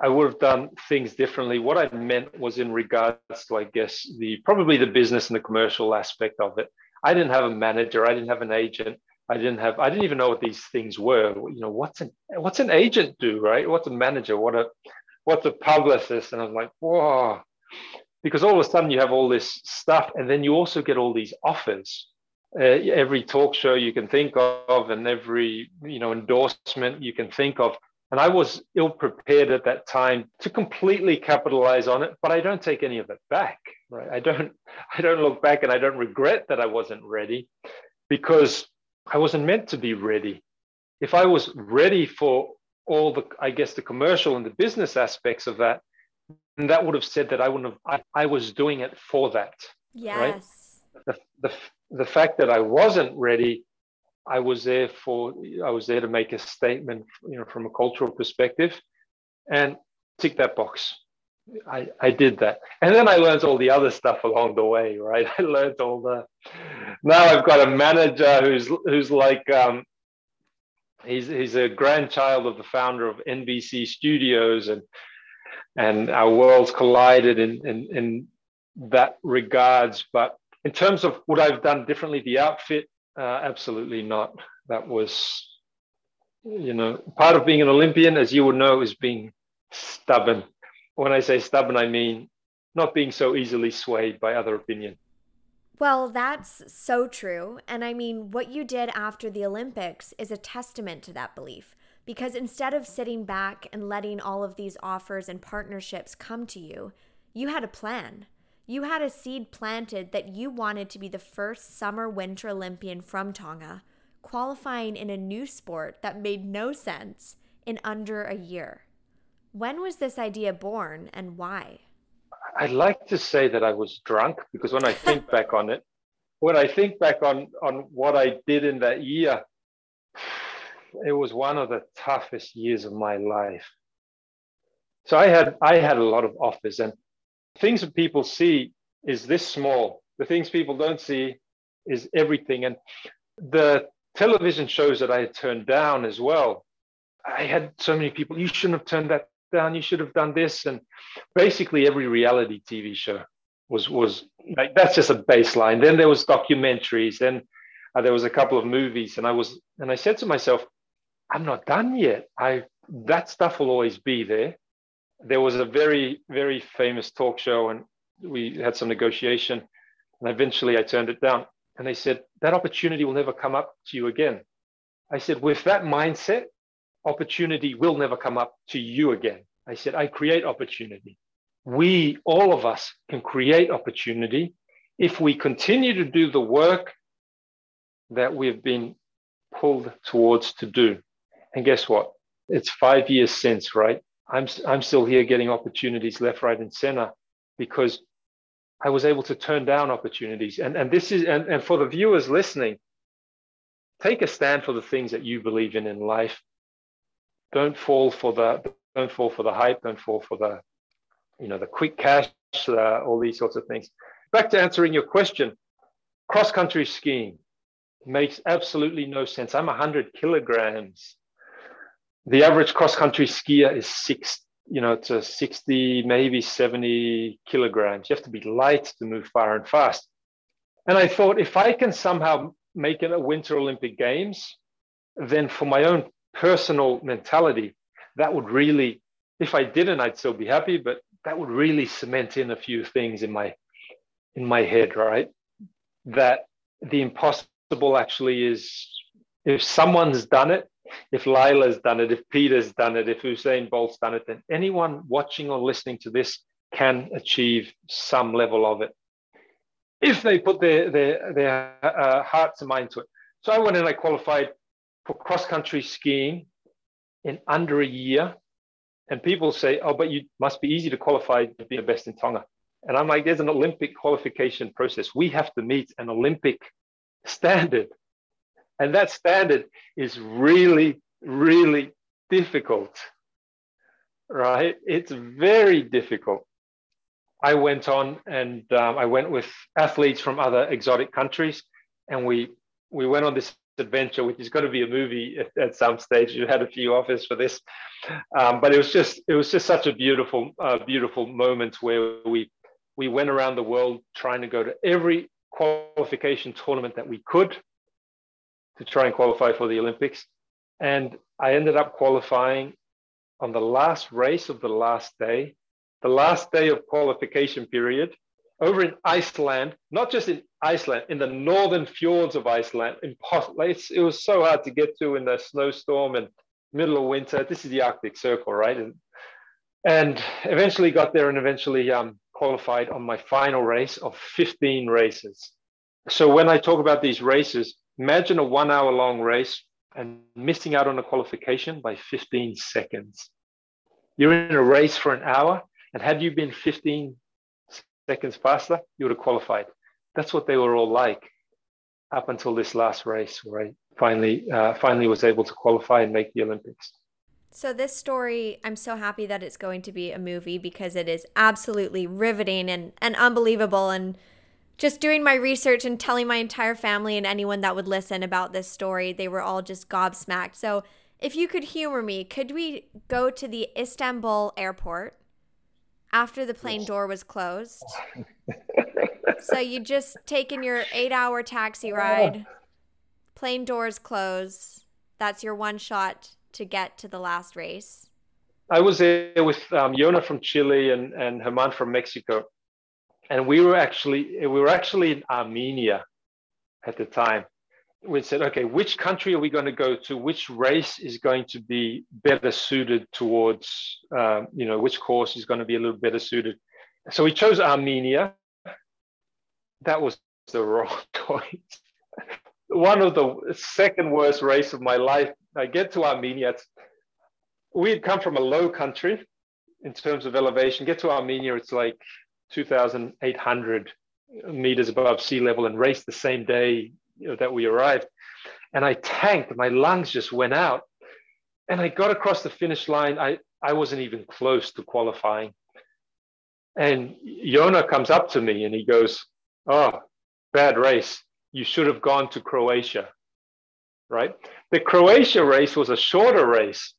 I would have done things differently, what I meant was in regards to, I guess, the probably the business and the commercial aspect of it. I didn't have a manager, I didn't have an agent. I didn't have I didn't even know what these things were. You know, what's an what's an agent do, right? What's a manager? What a what's a publicist? And I'm like, whoa. Because all of a sudden you have all this stuff, and then you also get all these offers. Uh, every talk show you can think of, and every you know endorsement you can think of. And I was ill prepared at that time to completely capitalize on it, but I don't take any of it back. Right? I don't I don't look back and I don't regret that I wasn't ready because I wasn't meant to be ready. If I was ready for all the, I guess, the commercial and the business aspects of that, and that would have said that I wouldn't have, I, I was doing it for that. Yes. Right? The, the, the fact that I wasn't ready, I was there for, I was there to make a statement, you know, from a cultural perspective and tick that box. I, I did that. And then I learned all the other stuff along the way, right? I learned all the now I've got a manager who's who's like um, he's he's a grandchild of the founder of NBC Studios and and our worlds collided in in, in that regards. But in terms of what I've done differently, the outfit, uh, absolutely not. That was, you know, part of being an Olympian, as you would know, is being stubborn when I say stubborn, I mean not being so easily swayed by other opinion. Well, that's so true. And I mean, what you did after the Olympics is a testament to that belief. Because instead of sitting back and letting all of these offers and partnerships come to you, you had a plan. You had a seed planted that you wanted to be the first summer winter Olympian from Tonga, qualifying in a new sport that made no sense in under a year. When was this idea born and why? I'd like to say that I was drunk because when I think back on it, when I think back on, on what I did in that year, it was one of the toughest years of my life. So I had I had a lot of offers and things that people see is this small. The things people don't see is everything. And the television shows that I had turned down as well I had so many people, you shouldn't have turned that down, you should have done this. And basically every reality TV show was was like that's just a baseline. Then there was documentaries, then uh, there was a couple of movies, and I was and I said to myself, I'm not done yet. I that stuff will always be there. There was a very very famous talk show, and we had some negotiation, and eventually I turned it down. And they said that opportunity will never come up to you again. I said, with that mindset, opportunity will never come up to you again. I said, I create opportunity. We, all of us, can create opportunity if we continue to do the work that we've been pulled towards to do. And guess what? It's five years since, right? I'm, I'm still here getting opportunities left, right, and center because I was able to turn down opportunities. And, and this is, and, and for the viewers listening, take a stand for the things that you believe in in life. Don't fall for the, don't fall for the hype. Don't fall for the, you know, the quick cash, uh, all these sorts of things. Back to answering your question, cross country skiing makes absolutely no sense. I'm 100 kilograms. The average cross country skier is six, you know, to 60, maybe 70 kilograms. You have to be light to move far and fast. And I thought if I can somehow make it a Winter Olympic Games, then for my own personal mentality, that would really, if I didn't, I'd still be happy, but that would really cement in a few things in my in my head, right? That the impossible actually is if someone's done it, if Lila's done it, if Pita's done it, if Usain Bolt's done it, then anyone watching or listening to this can achieve some level of it if they put their their their uh, hearts and mind to it. So I went and I qualified for cross country skiing in under a year. And people say, oh, but you must be easy to qualify to be the best in Tonga. And I'm like, there's an Olympic qualification process. We have to meet an Olympic standard. And that standard is really, really difficult, right? It's very difficult. I went on and um, I went with athletes from other exotic countries, and we we went on this adventure, which is going to be a movie at, at some stage. You had a few offers for this, um, but it was just it was just such a beautiful uh, beautiful moment where we we went around the world trying to go to every qualification tournament that we could to try and qualify for the Olympics, and I ended up qualifying on the last race of the last day, the last day of qualification period over in Iceland, not just in Iceland, in the northern fjords of Iceland. Impossible. It was so hard to get to in the snowstorm and middle of winter. This is the Arctic Circle, right? And, and eventually got there and eventually um, qualified on my final race of 15 races. So when I talk about these races, imagine a one hour long race and missing out on a qualification by 15 seconds. You're in a race for an hour, and had you been 15 seconds faster, you would have qualified. That's what they were all like up until this last race where I finally uh, finally was able to qualify and make the Olympics. So this story, I'm so happy that it's going to be a movie because it is absolutely riveting and, and unbelievable and just doing my research and telling my entire family and anyone that would listen about this story, they were all just gobsmacked. So if you could humor me, could we go to the Istanbul airport after the plane door was closed. so you just taken your eight hour taxi ride, plane doors close. That's your one shot to get to the last race. I was there with um, Yona from Chile and, and Herman from Mexico. And we were actually we were actually in Armenia at the time we said, okay, which country are we going to go to? Which race is going to be better suited towards, um, you know, which course is going to be a little better suited? So we chose Armenia. That was the wrong choice. One of the second worst race of my life. I get to Armenia. We had come from a low country in terms of elevation. Get to Armenia, it's like 2,800 meters above sea level, and raced the same day you know, that we arrived. And I tanked, my lungs just went out. And I got across the finish line. I, I wasn't even close to qualifying. And Yona comes up to me and he goes, Oh, bad race. You should have gone to Croatia. Right? The Croatia race was a shorter race.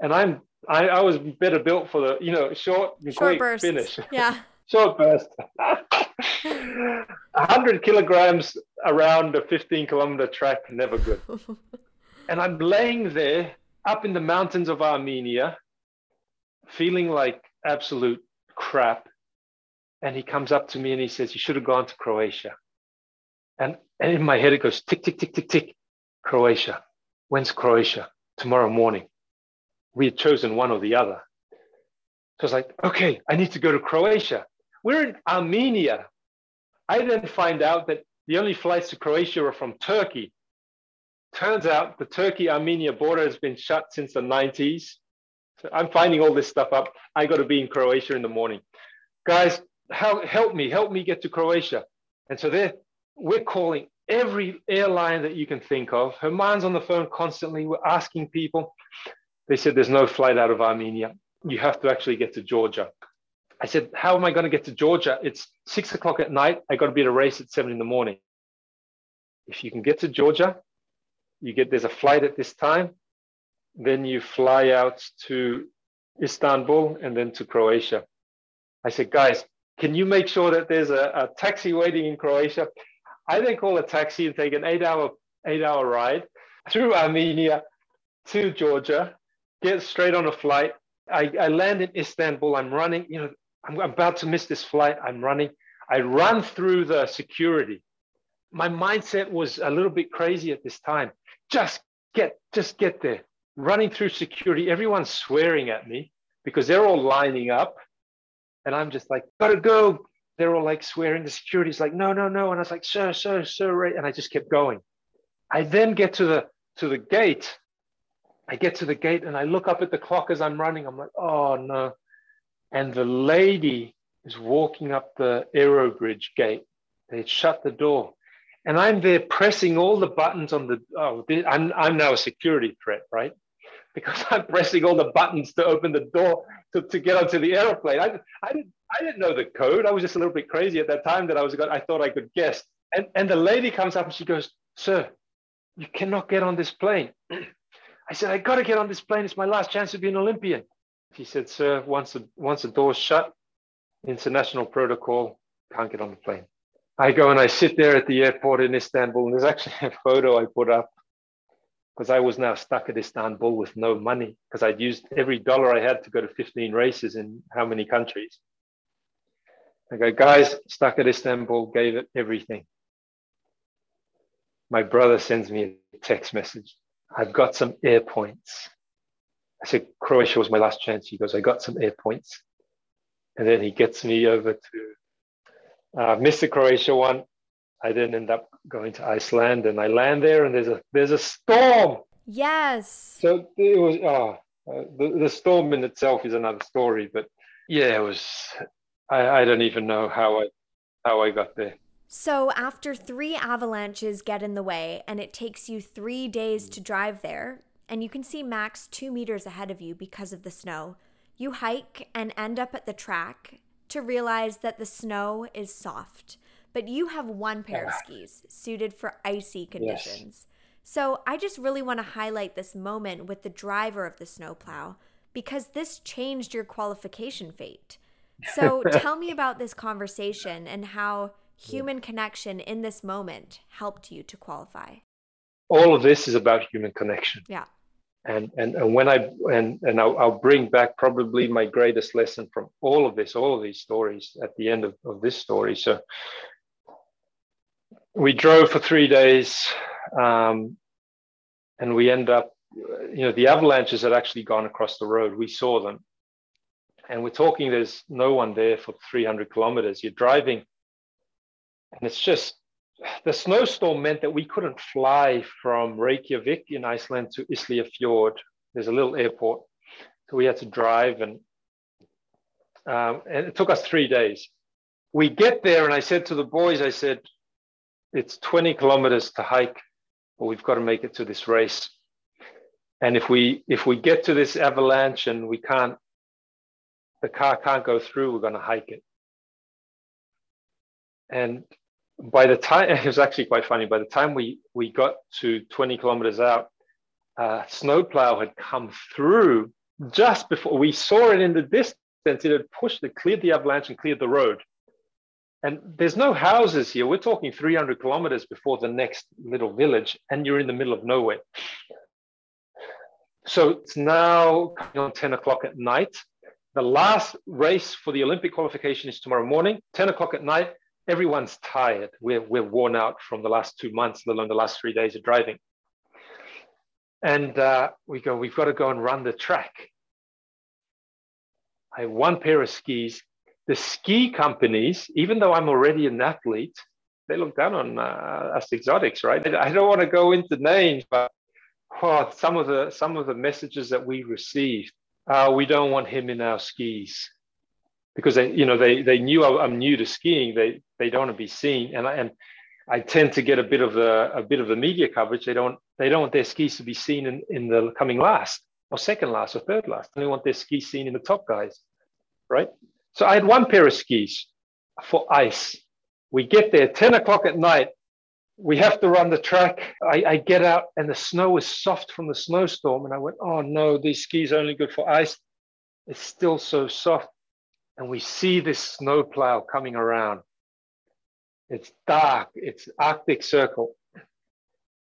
and I'm I, I was better built for the you know short Short quick bursts. finish. Yeah. short burst. 100 kilograms around a 15 kilometer track, never good. and I'm laying there up in the mountains of Armenia, feeling like absolute crap. And he comes up to me and he says, You should have gone to Croatia. And, and in my head, it goes tick, tick, tick, tick, tick. Croatia. When's Croatia? Tomorrow morning. We had chosen one or the other. So I was like, okay, I need to go to Croatia. We're in Armenia. I then find out that the only flights to Croatia are from Turkey. Turns out the Turkey Armenia border has been shut since the 90s. So I'm finding all this stuff up. I got to be in Croatia in the morning. Guys, help, help me, help me get to Croatia. And so there, we're calling every airline that you can think of. Herman's on the phone constantly. We're asking people. They said there's no flight out of Armenia. You have to actually get to Georgia. I said, How am I going to get to Georgia? It's six o'clock at night. I got to be at a race at seven in the morning. If you can get to Georgia, you get there's a flight at this time. Then you fly out to Istanbul and then to Croatia. I said, Guys, can you make sure that there's a, a taxi waiting in Croatia? I then call a taxi and take an eight hour, eight hour ride through Armenia to Georgia, get straight on a flight. I, I land in Istanbul. I'm running, you know, I'm about to miss this flight. I'm running. I run through the security. My mindset was a little bit crazy at this time. Just get, just get there. Running through security. Everyone's swearing at me because they're all lining up. And I'm just like, gotta go. They're all like swearing. The security's like, no, no, no. And I was like, sir, sir, sir, right. And I just kept going. I then get to the to the gate. I get to the gate and I look up at the clock as I'm running. I'm like, oh no and the lady is walking up the aerobridge gate. They shut the door. And I'm there pressing all the buttons on the. Oh, I'm, I'm now a security threat, right? Because I'm pressing all the buttons to open the door to, to get onto the airplane. I, I, didn't, I didn't know the code. I was just a little bit crazy at that time that I was. I thought I could guess. And, and the lady comes up and she goes, Sir, you cannot get on this plane. I said, I got to get on this plane. It's my last chance to be an Olympian. He said, Sir, once the, once the door's shut, international protocol, can't get on the plane. I go and I sit there at the airport in Istanbul, and there's actually a photo I put up because I was now stuck at Istanbul with no money because I'd used every dollar I had to go to 15 races in how many countries. I go, guys, stuck at Istanbul, gave it everything. My brother sends me a text message. I've got some air points. I said, Croatia was my last chance. He goes, I got some air points. And then he gets me over to uh, the Croatia one. I then end up going to Iceland and I land there and there's a there's a storm. Yes. So it was oh uh, the, the storm in itself is another story, but yeah, it was I, I don't even know how I how I got there. So, after three avalanches get in the way and it takes you three days to drive there, and you can see max two meters ahead of you because of the snow. You hike and end up at the track to realize that the snow is soft, but you have one pair of skis suited for icy conditions. Yes. So I just really want to highlight this moment with the driver of the snowplow because this changed your qualification fate. So tell me about this conversation and how human connection in this moment helped you to qualify. All of this is about human connection. Yeah and and, and when i and and I'll, I'll, bring back probably my greatest lesson from all of this all of these stories at the end of, of this story. So we drove for three days um, and we end up you know the avalanches had actually gone across the road. We saw them. And we're talking there's no one there for 300 kilometers. You're driving and it's just the snowstorm meant that we couldn't fly from Reykjavik in Iceland to Isafjord. There's a little airport. So we had to drive and um, and it took us three days. We get there and I said to the boys, I said, it's 20 kilometers to hike, but we've got to make it to this race. And if we if we get to this avalanche and we can't, the car can't go through, we're going to hike it. And by the time it was actually quite funny. By the time we we got to 20 kilometers out, uh, snowplow had come through just before we saw it in the distance, it had pushed it, cleared the avalanche, and cleared the road. And there's no houses here. We're talking 300 kilometers before the next little village, and you're in the middle of nowhere. So it's now on 10 o'clock at night. The last race for the Olympic qualification is tomorrow morning, 10 o'clock at night. Everyone's tired. We're, we're worn out from the last two months, let alone the last three days of driving. And uh, we go, we've got to go and run the track. I have one pair of skis. The ski companies, even though I'm already an athlete, they look down on uh, us exotics, right? I don't want to go into names, but oh, some of the some of the messages that we received, uh, we don't want him in our skis because they, you know, they they knew I'm new to skiing. They they don't want to be seen, and I, and I tend to get a bit of the a bit of the media coverage. They don't they don't want their skis to be seen in, in the coming last or second last or third last. They want their skis seen in the top guys, right? So I had one pair of skis for ice. We get there 10 o'clock at night we have to run the track. I, I, get out and the snow is soft from the snowstorm. And I went, oh no, these skis are only good for ice. It's still so soft. And we see this snowplow coming around. It's dark, it's Arctic Circle.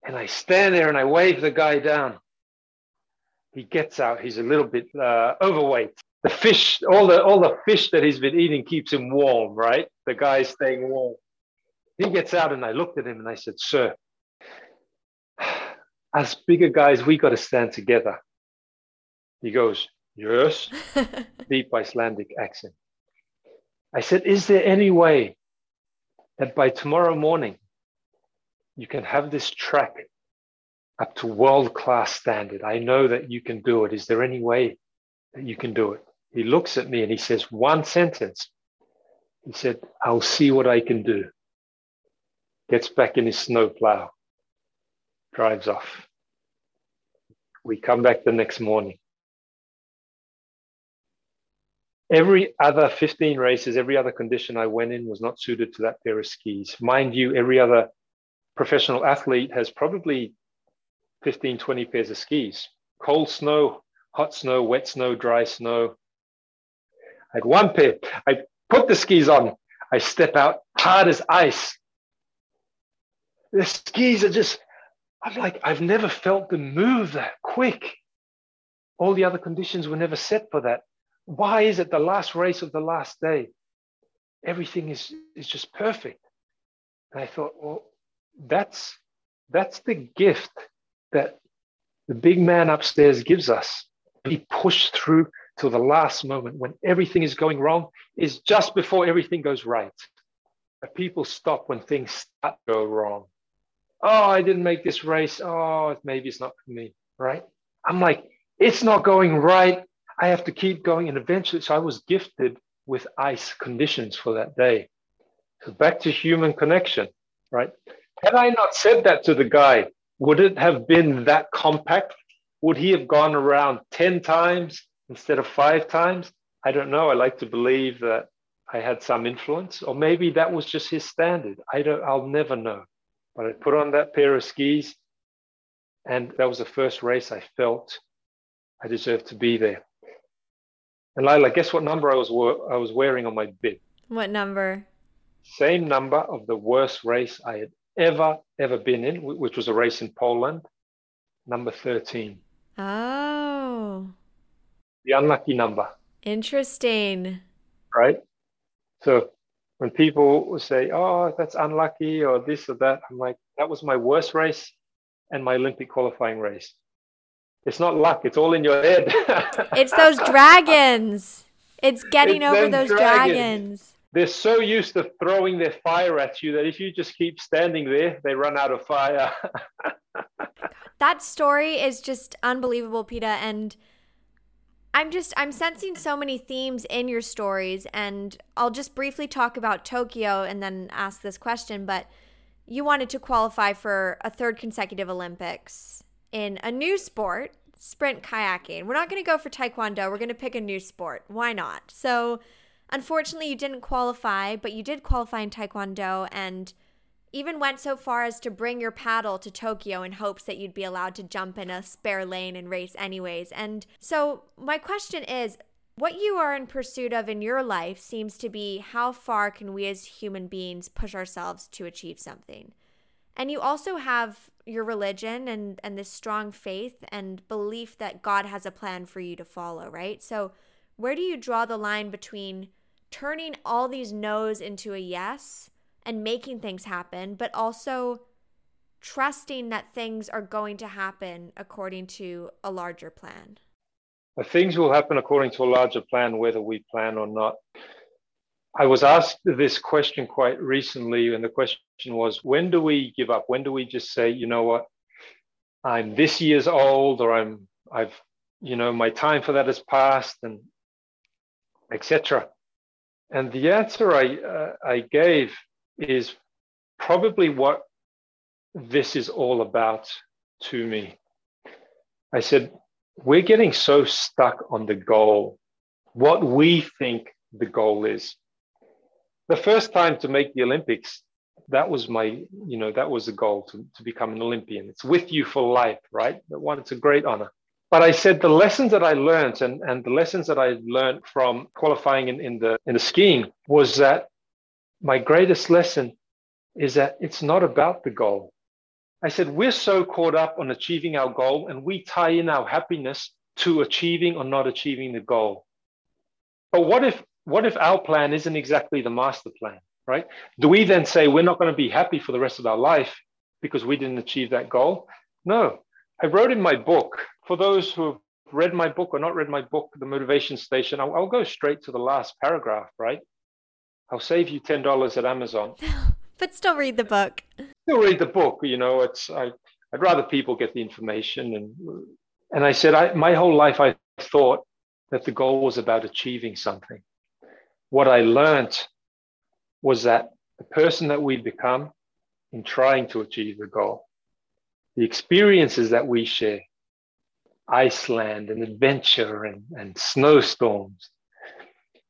And I stand there and I wave the guy down. He gets out, he's a little bit uh, overweight. The fish, all the, all the fish that he's been eating keeps him warm, right? The guy's staying warm. He gets out and I looked at him and I said, Sir, as bigger guys, we got to stand together. He goes, Yes, deep Icelandic accent. I said, Is there any way that by tomorrow morning you can have this track up to world class standard? I know that you can do it. Is there any way that you can do it? He looks at me and he says, One sentence. He said, I'll see what I can do gets back in his snowplow, drives off. We come back the next morning. Every other 15 races, every other condition I went in was not suited to that pair of skis. Mind you, every other professional athlete has probably 15, 20 pairs of skis. Cold snow, hot snow, wet snow, dry snow. I had one pair. I put the skis on. I step out hard as ice the skis are just, I'm like, I've never felt them move that quick. All the other conditions were never set for that. Why is it the last race of the last day? Everything is, is just perfect. And I thought, well, that's that's the gift that the big man upstairs gives us. Be pushed through till the last moment when everything is going wrong, is just before everything goes right. People stop when things start to go wrong oh, I didn't make this race. Oh, maybe it's not for me, right? I'm like, it's not going right. I have to keep going. And eventually, so I was gifted with ice conditions for that day. So back to human connection, right? Had I not said that to the guy, would it have been that compact? Would he have gone around 10 times instead of five times? I don't know. I like to believe that I had some influence, or maybe that was just his standard. I don't, I'll never know. But I put on that pair of skis, and that was the first race I felt I deserved to be there. And Lila, guess what number I was I was wearing on my bib? What number? Same number of the worst race I had ever ever been in, which was a race in Poland, number thirteen. Oh. The unlucky number. Interesting. Right. So when people say, "Oh, that's unlucky," or this or that, I'm like, "That was my worst race and my Olympic qualifying race." It's not luck; it's all in your head. it's those dragons. It's getting it's over those dragons. dragons. They're so used to throwing their fire at you that if you just keep standing there, they run out of fire. that story is just unbelievable, Pita, and I'm just I'm sensing so many themes in your stories and I'll just briefly talk about Tokyo and then ask this question but you wanted to qualify for a third consecutive Olympics in a new sport, sprint kayaking. We're not going to go for taekwondo, we're going to pick a new sport. Why not? So unfortunately you didn't qualify, but you did qualify in taekwondo and even went so far as to bring your paddle to Tokyo in hopes that you'd be allowed to jump in a spare lane and race anyways. And so, my question is what you are in pursuit of in your life seems to be how far can we as human beings push ourselves to achieve something? And you also have your religion and, and this strong faith and belief that God has a plan for you to follow, right? So, where do you draw the line between turning all these no's into a yes and making things happen, but also trusting that things are going to happen according to a larger plan? Things will happen according to a larger plan, whether we plan or not. I was asked this question quite recently, and the question was when do we give up? When do we just say, you know what, I'm this year's old, or I'm, I've, you know, my time for that has passed, and etc. And the answer I, uh, I gave is probably what this is all about to me. I said, we're getting so stuck on the goal, what we think the goal is. The first time to make the Olympics, that was my, you know, that was the goal to, to become an Olympian. It's with you for life, right? That one, it's a great honor. But I said the lessons that I learned and, and the lessons that I learned from qualifying in, in the in the skiing was that my greatest lesson is that it's not about the goal. I said, we're so caught up on achieving our goal and we tie in our happiness to achieving or not achieving the goal. But what if what if our plan isn't exactly the master plan, right? Do we then say we're not going to be happy for the rest of our life because we didn't achieve that goal? No. I wrote in my book, for those who have read my book or not read my book, The Motivation Station, I'll, I'll go straight to the last paragraph, right? I'll save you $10 at Amazon. but still read the book. Still read the book. You know, it's I, I'd rather people get the information. And and I said, I, my whole life I thought that the goal was about achieving something. What I learned was that the person that we become in trying to achieve the goal, the experiences that we share, Iceland and adventure and, and snowstorms,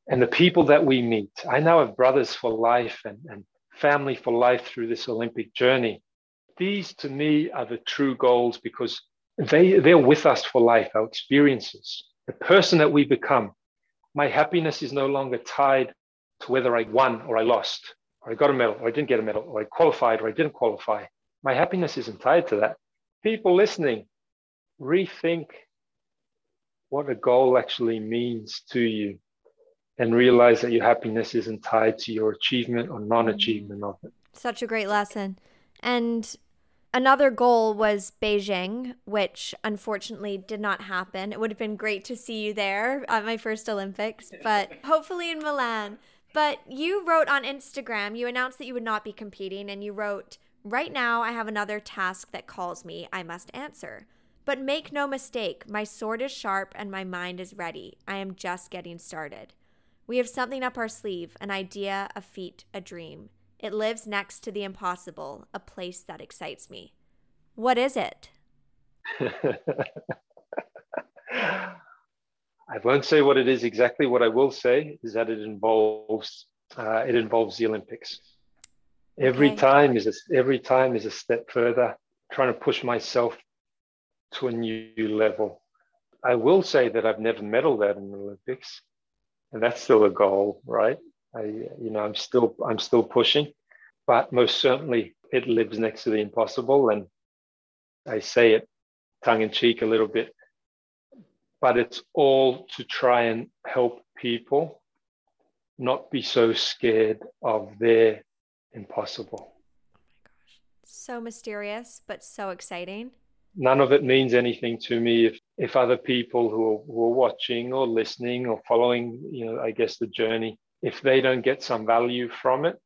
and the people that we meet. I now have brothers for life and, and family for life through this Olympic journey. These to me are the true goals because they, they're with us for life, our experiences, the person that we become. My happiness is no longer tied to whether I won or I lost, or I got a medal or I didn't get a medal, or I qualified or I didn't qualify. My happiness isn't tied to that. People listening, rethink what a goal actually means to you and realize that your happiness isn't tied to your achievement or non-achievement of it. Such a great lesson. And another goal was Beijing, which unfortunately did not happen. It would have been great to see you there at my first Olympics, but hopefully in Milan. But you wrote on Instagram, you announced that you would not be competing, and you wrote, Right now, I have another task that calls me. I must answer. But make no mistake, my sword is sharp and my mind is ready. I am just getting started. We have something up our sleeve an idea, a feat, a dream. It lives next to the impossible, a place that excites me. What is it? I won't say what it is exactly. What I will say is that it involves uh, it involves the Olympics. Every okay. time is a, every time is a step further, trying to push myself to a new level. I will say that I've never medaled at an Olympics and that's still a goal, right? I, you know, I'm still I'm still pushing, but most certainly it lives next to the impossible, and I say it tongue in cheek a little bit, but it's all to try and help people not be so scared of their impossible. Oh my gosh, so mysterious, but so exciting none of it means anything to me if if other people who are, who are watching or listening or following you know i guess the journey if they don't get some value from it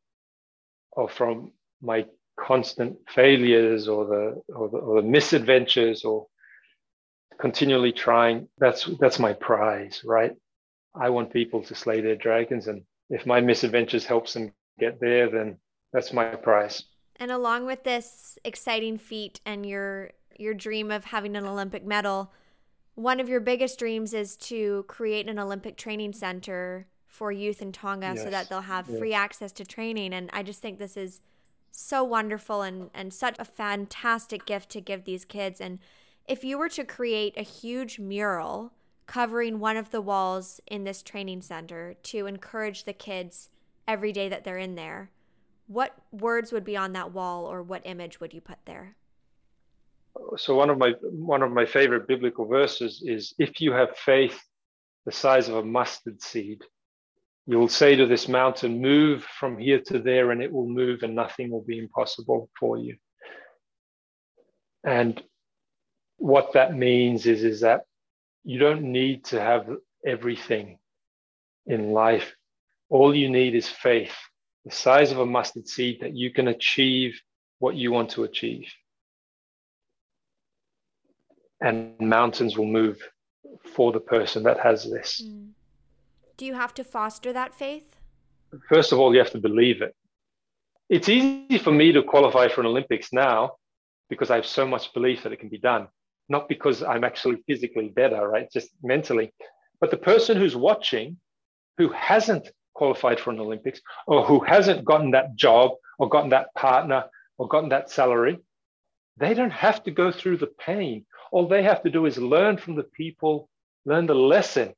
or from my constant failures or the or the, or the misadventures or continually trying that's that's my prize right? I want people to slay their dragons and if my misadventures helps them get there then that's my prize. And along with this exciting feat and your your dream of having an Olympic medal, one of your biggest dreams is to create an Olympic training center for youth in Tonga yes. so that they'll have yes. free access to training. And I just think this is so wonderful and, and such a fantastic gift to give these kids. And if you were to create a huge mural covering one of the walls in this training center to encourage the kids every day that they're in there, what words would be on that wall or what image would you put there? So one of my one of my favorite biblical verses is if you have faith the size of a mustard seed, you will say to this mountain, Move from here to there, and it will move, and nothing will be impossible for you. And what that means is, is that you don't need to have everything in life. All you need is faith, the size of a mustard seed, that you can achieve what you want to achieve. And mountains will move for the person that has this. Mm. Do you have to foster that faith? First of all, you have to believe it. It's easy for me to qualify for an Olympics now because I have so much belief that it can be done, not because I'm actually physically better, right? Just mentally. But the person who's watching, who hasn't qualified for an Olympics, or who hasn't gotten that job, or gotten that partner, or gotten that salary, they don't have to go through the pain. All they have to do is learn from the people, learn the lesson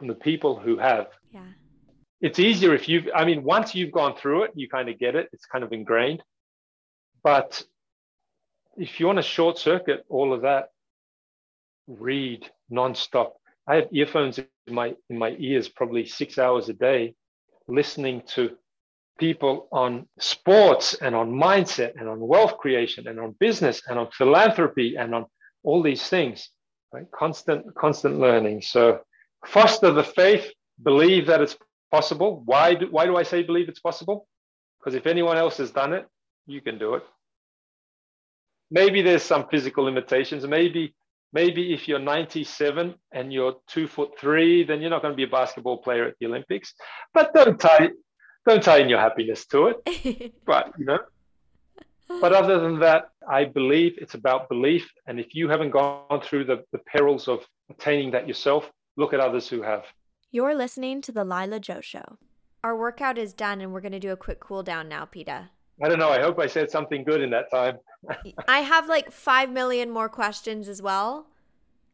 from the people who have. Yeah. It's easier if you've, I mean, once you've gone through it, you kind of get it. It's kind of ingrained. But if you want to short circuit all of that, read nonstop. I have earphones in my in my ears probably six hours a day, listening to people on sports and on mindset and on wealth creation and on business and on philanthropy and on all these things. Right? Constant, constant learning. So foster the faith, believe that it's possible. Why do, why do I say believe it's possible? Because if anyone else has done it, you can do it. Maybe there's some physical limitations. Maybe maybe if you're 97 and you're two foot three, then you're not going to be a basketball player at the Olympics. But don't tie don't tie in your happiness to it. but you know. But other than that, I believe it's about belief. And if you haven't gone through the, the perils of attaining that yourself, look at others who have. You're listening to The Lila Joe Show. Our workout is done, and we're going to do a quick cool down now, Pita. I don't know. I hope I said something good in that time. I have like 5 million more questions as well.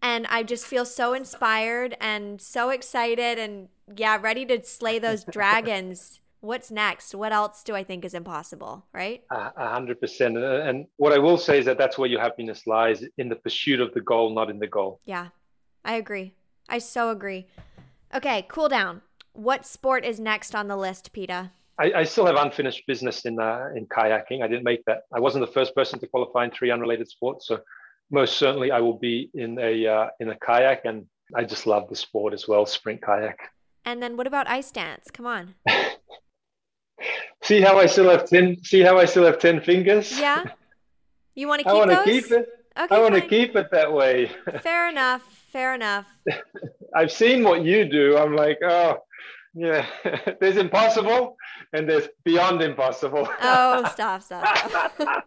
And I just feel so inspired and so excited and, yeah, ready to slay those dragons. What's next? What else do I think is impossible, right? A hundred percent. And what I will say is that that's where your happiness lies in the pursuit of the goal, not in the goal. Yeah, I agree. I so agree. Okay, cool down. What sport is next on the list, Pita? I, I still have unfinished business in uh, in kayaking. I didn't make that. I wasn't the first person to qualify in three unrelated sports, so most certainly I will be in a uh, in a kayak, and I just love the sport as well, sprint kayak. And then what about ice dance? Come on. see how I still have ten. See how I still have ten fingers. Yeah. You want to keep I want to keep it. Okay, I want to keep it that way. Fair enough. Fair enough. I've seen what you do. I'm like, oh, yeah. there's impossible and there's beyond impossible. oh, stop, stop, stop.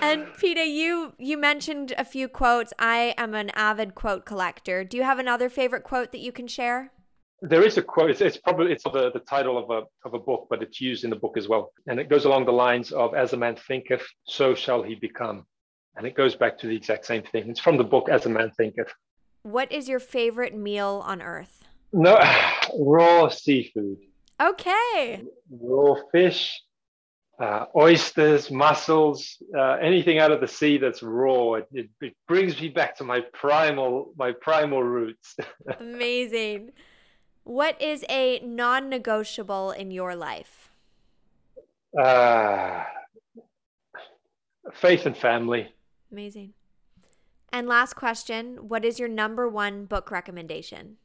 and Pita, you you mentioned a few quotes. I am an avid quote collector. Do you have another favorite quote that you can share? There is a quote. It's, it's probably it's the, the title of a of a book, but it's used in the book as well, and it goes along the lines of "As a man thinketh, so shall he become." And it goes back to the exact same thing. It's from the book As a Man Thinketh. What is your favorite meal on earth? No, raw seafood. Okay. Raw fish, uh, oysters, mussels, uh, anything out of the sea that's raw. It, it, it, brings me back to my primal, my primal roots. Amazing. What is a non-negotiable in your life? Uh, faith and family. Amazing. And last question What is your number one book recommendation?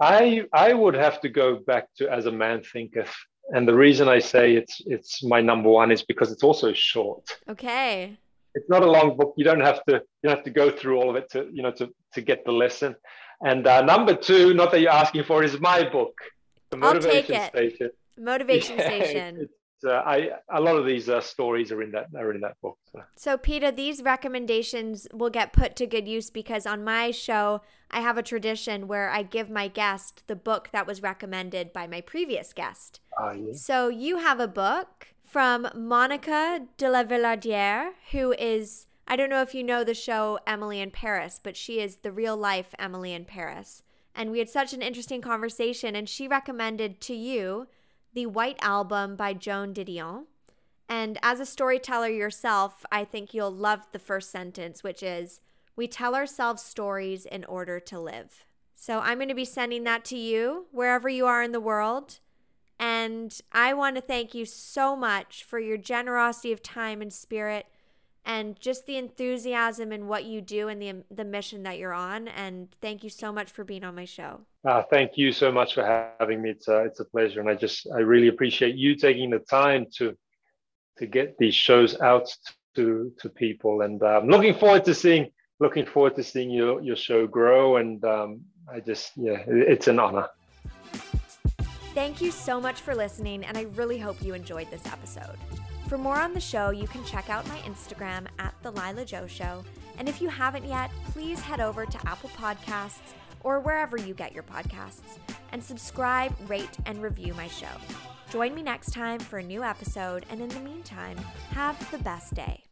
I I would have to go back to As a Man Thinketh. And the reason I say it's it's my number one is because it's also short. Okay. It's not a long book. You don't have to you don't have to go through all of it to you know to to get the lesson. And uh, number two, not that you're asking for, is my book, The Motivation Station. Motivation yeah, Station uh, I a lot of these uh, stories are in that are in that book. So. so, Pita, these recommendations will get put to good use because on my show I have a tradition where I give my guest the book that was recommended by my previous guest. Uh, yeah. So you have a book from Monica de la Villardière, who is, I don't know if you know the show Emily in Paris, but she is the real life Emily in Paris. And we had such an interesting conversation, and she recommended to you the White Album by Joan Didion. And as a storyteller yourself, I think you'll love the first sentence, which is We tell ourselves stories in order to live. So I'm going to be sending that to you wherever you are in the world. And I want to thank you so much for your generosity of time and spirit and just the enthusiasm in what you do and the, the mission that you're on. And thank you so much for being on my show. Uh, thank you so much for having me. It's a, it's a pleasure. And I just, I really appreciate you taking the time to, to get these shows out to, to people. And I'm um, looking forward to seeing, looking forward to seeing your, your show grow. And um, I just, yeah, it's an honor. Thank you so much for listening, and I really hope you enjoyed this episode. For more on the show, you can check out my Instagram at The Lila Joe Show. And if you haven't yet, please head over to Apple Podcasts or wherever you get your podcasts and subscribe, rate, and review my show. Join me next time for a new episode, and in the meantime, have the best day.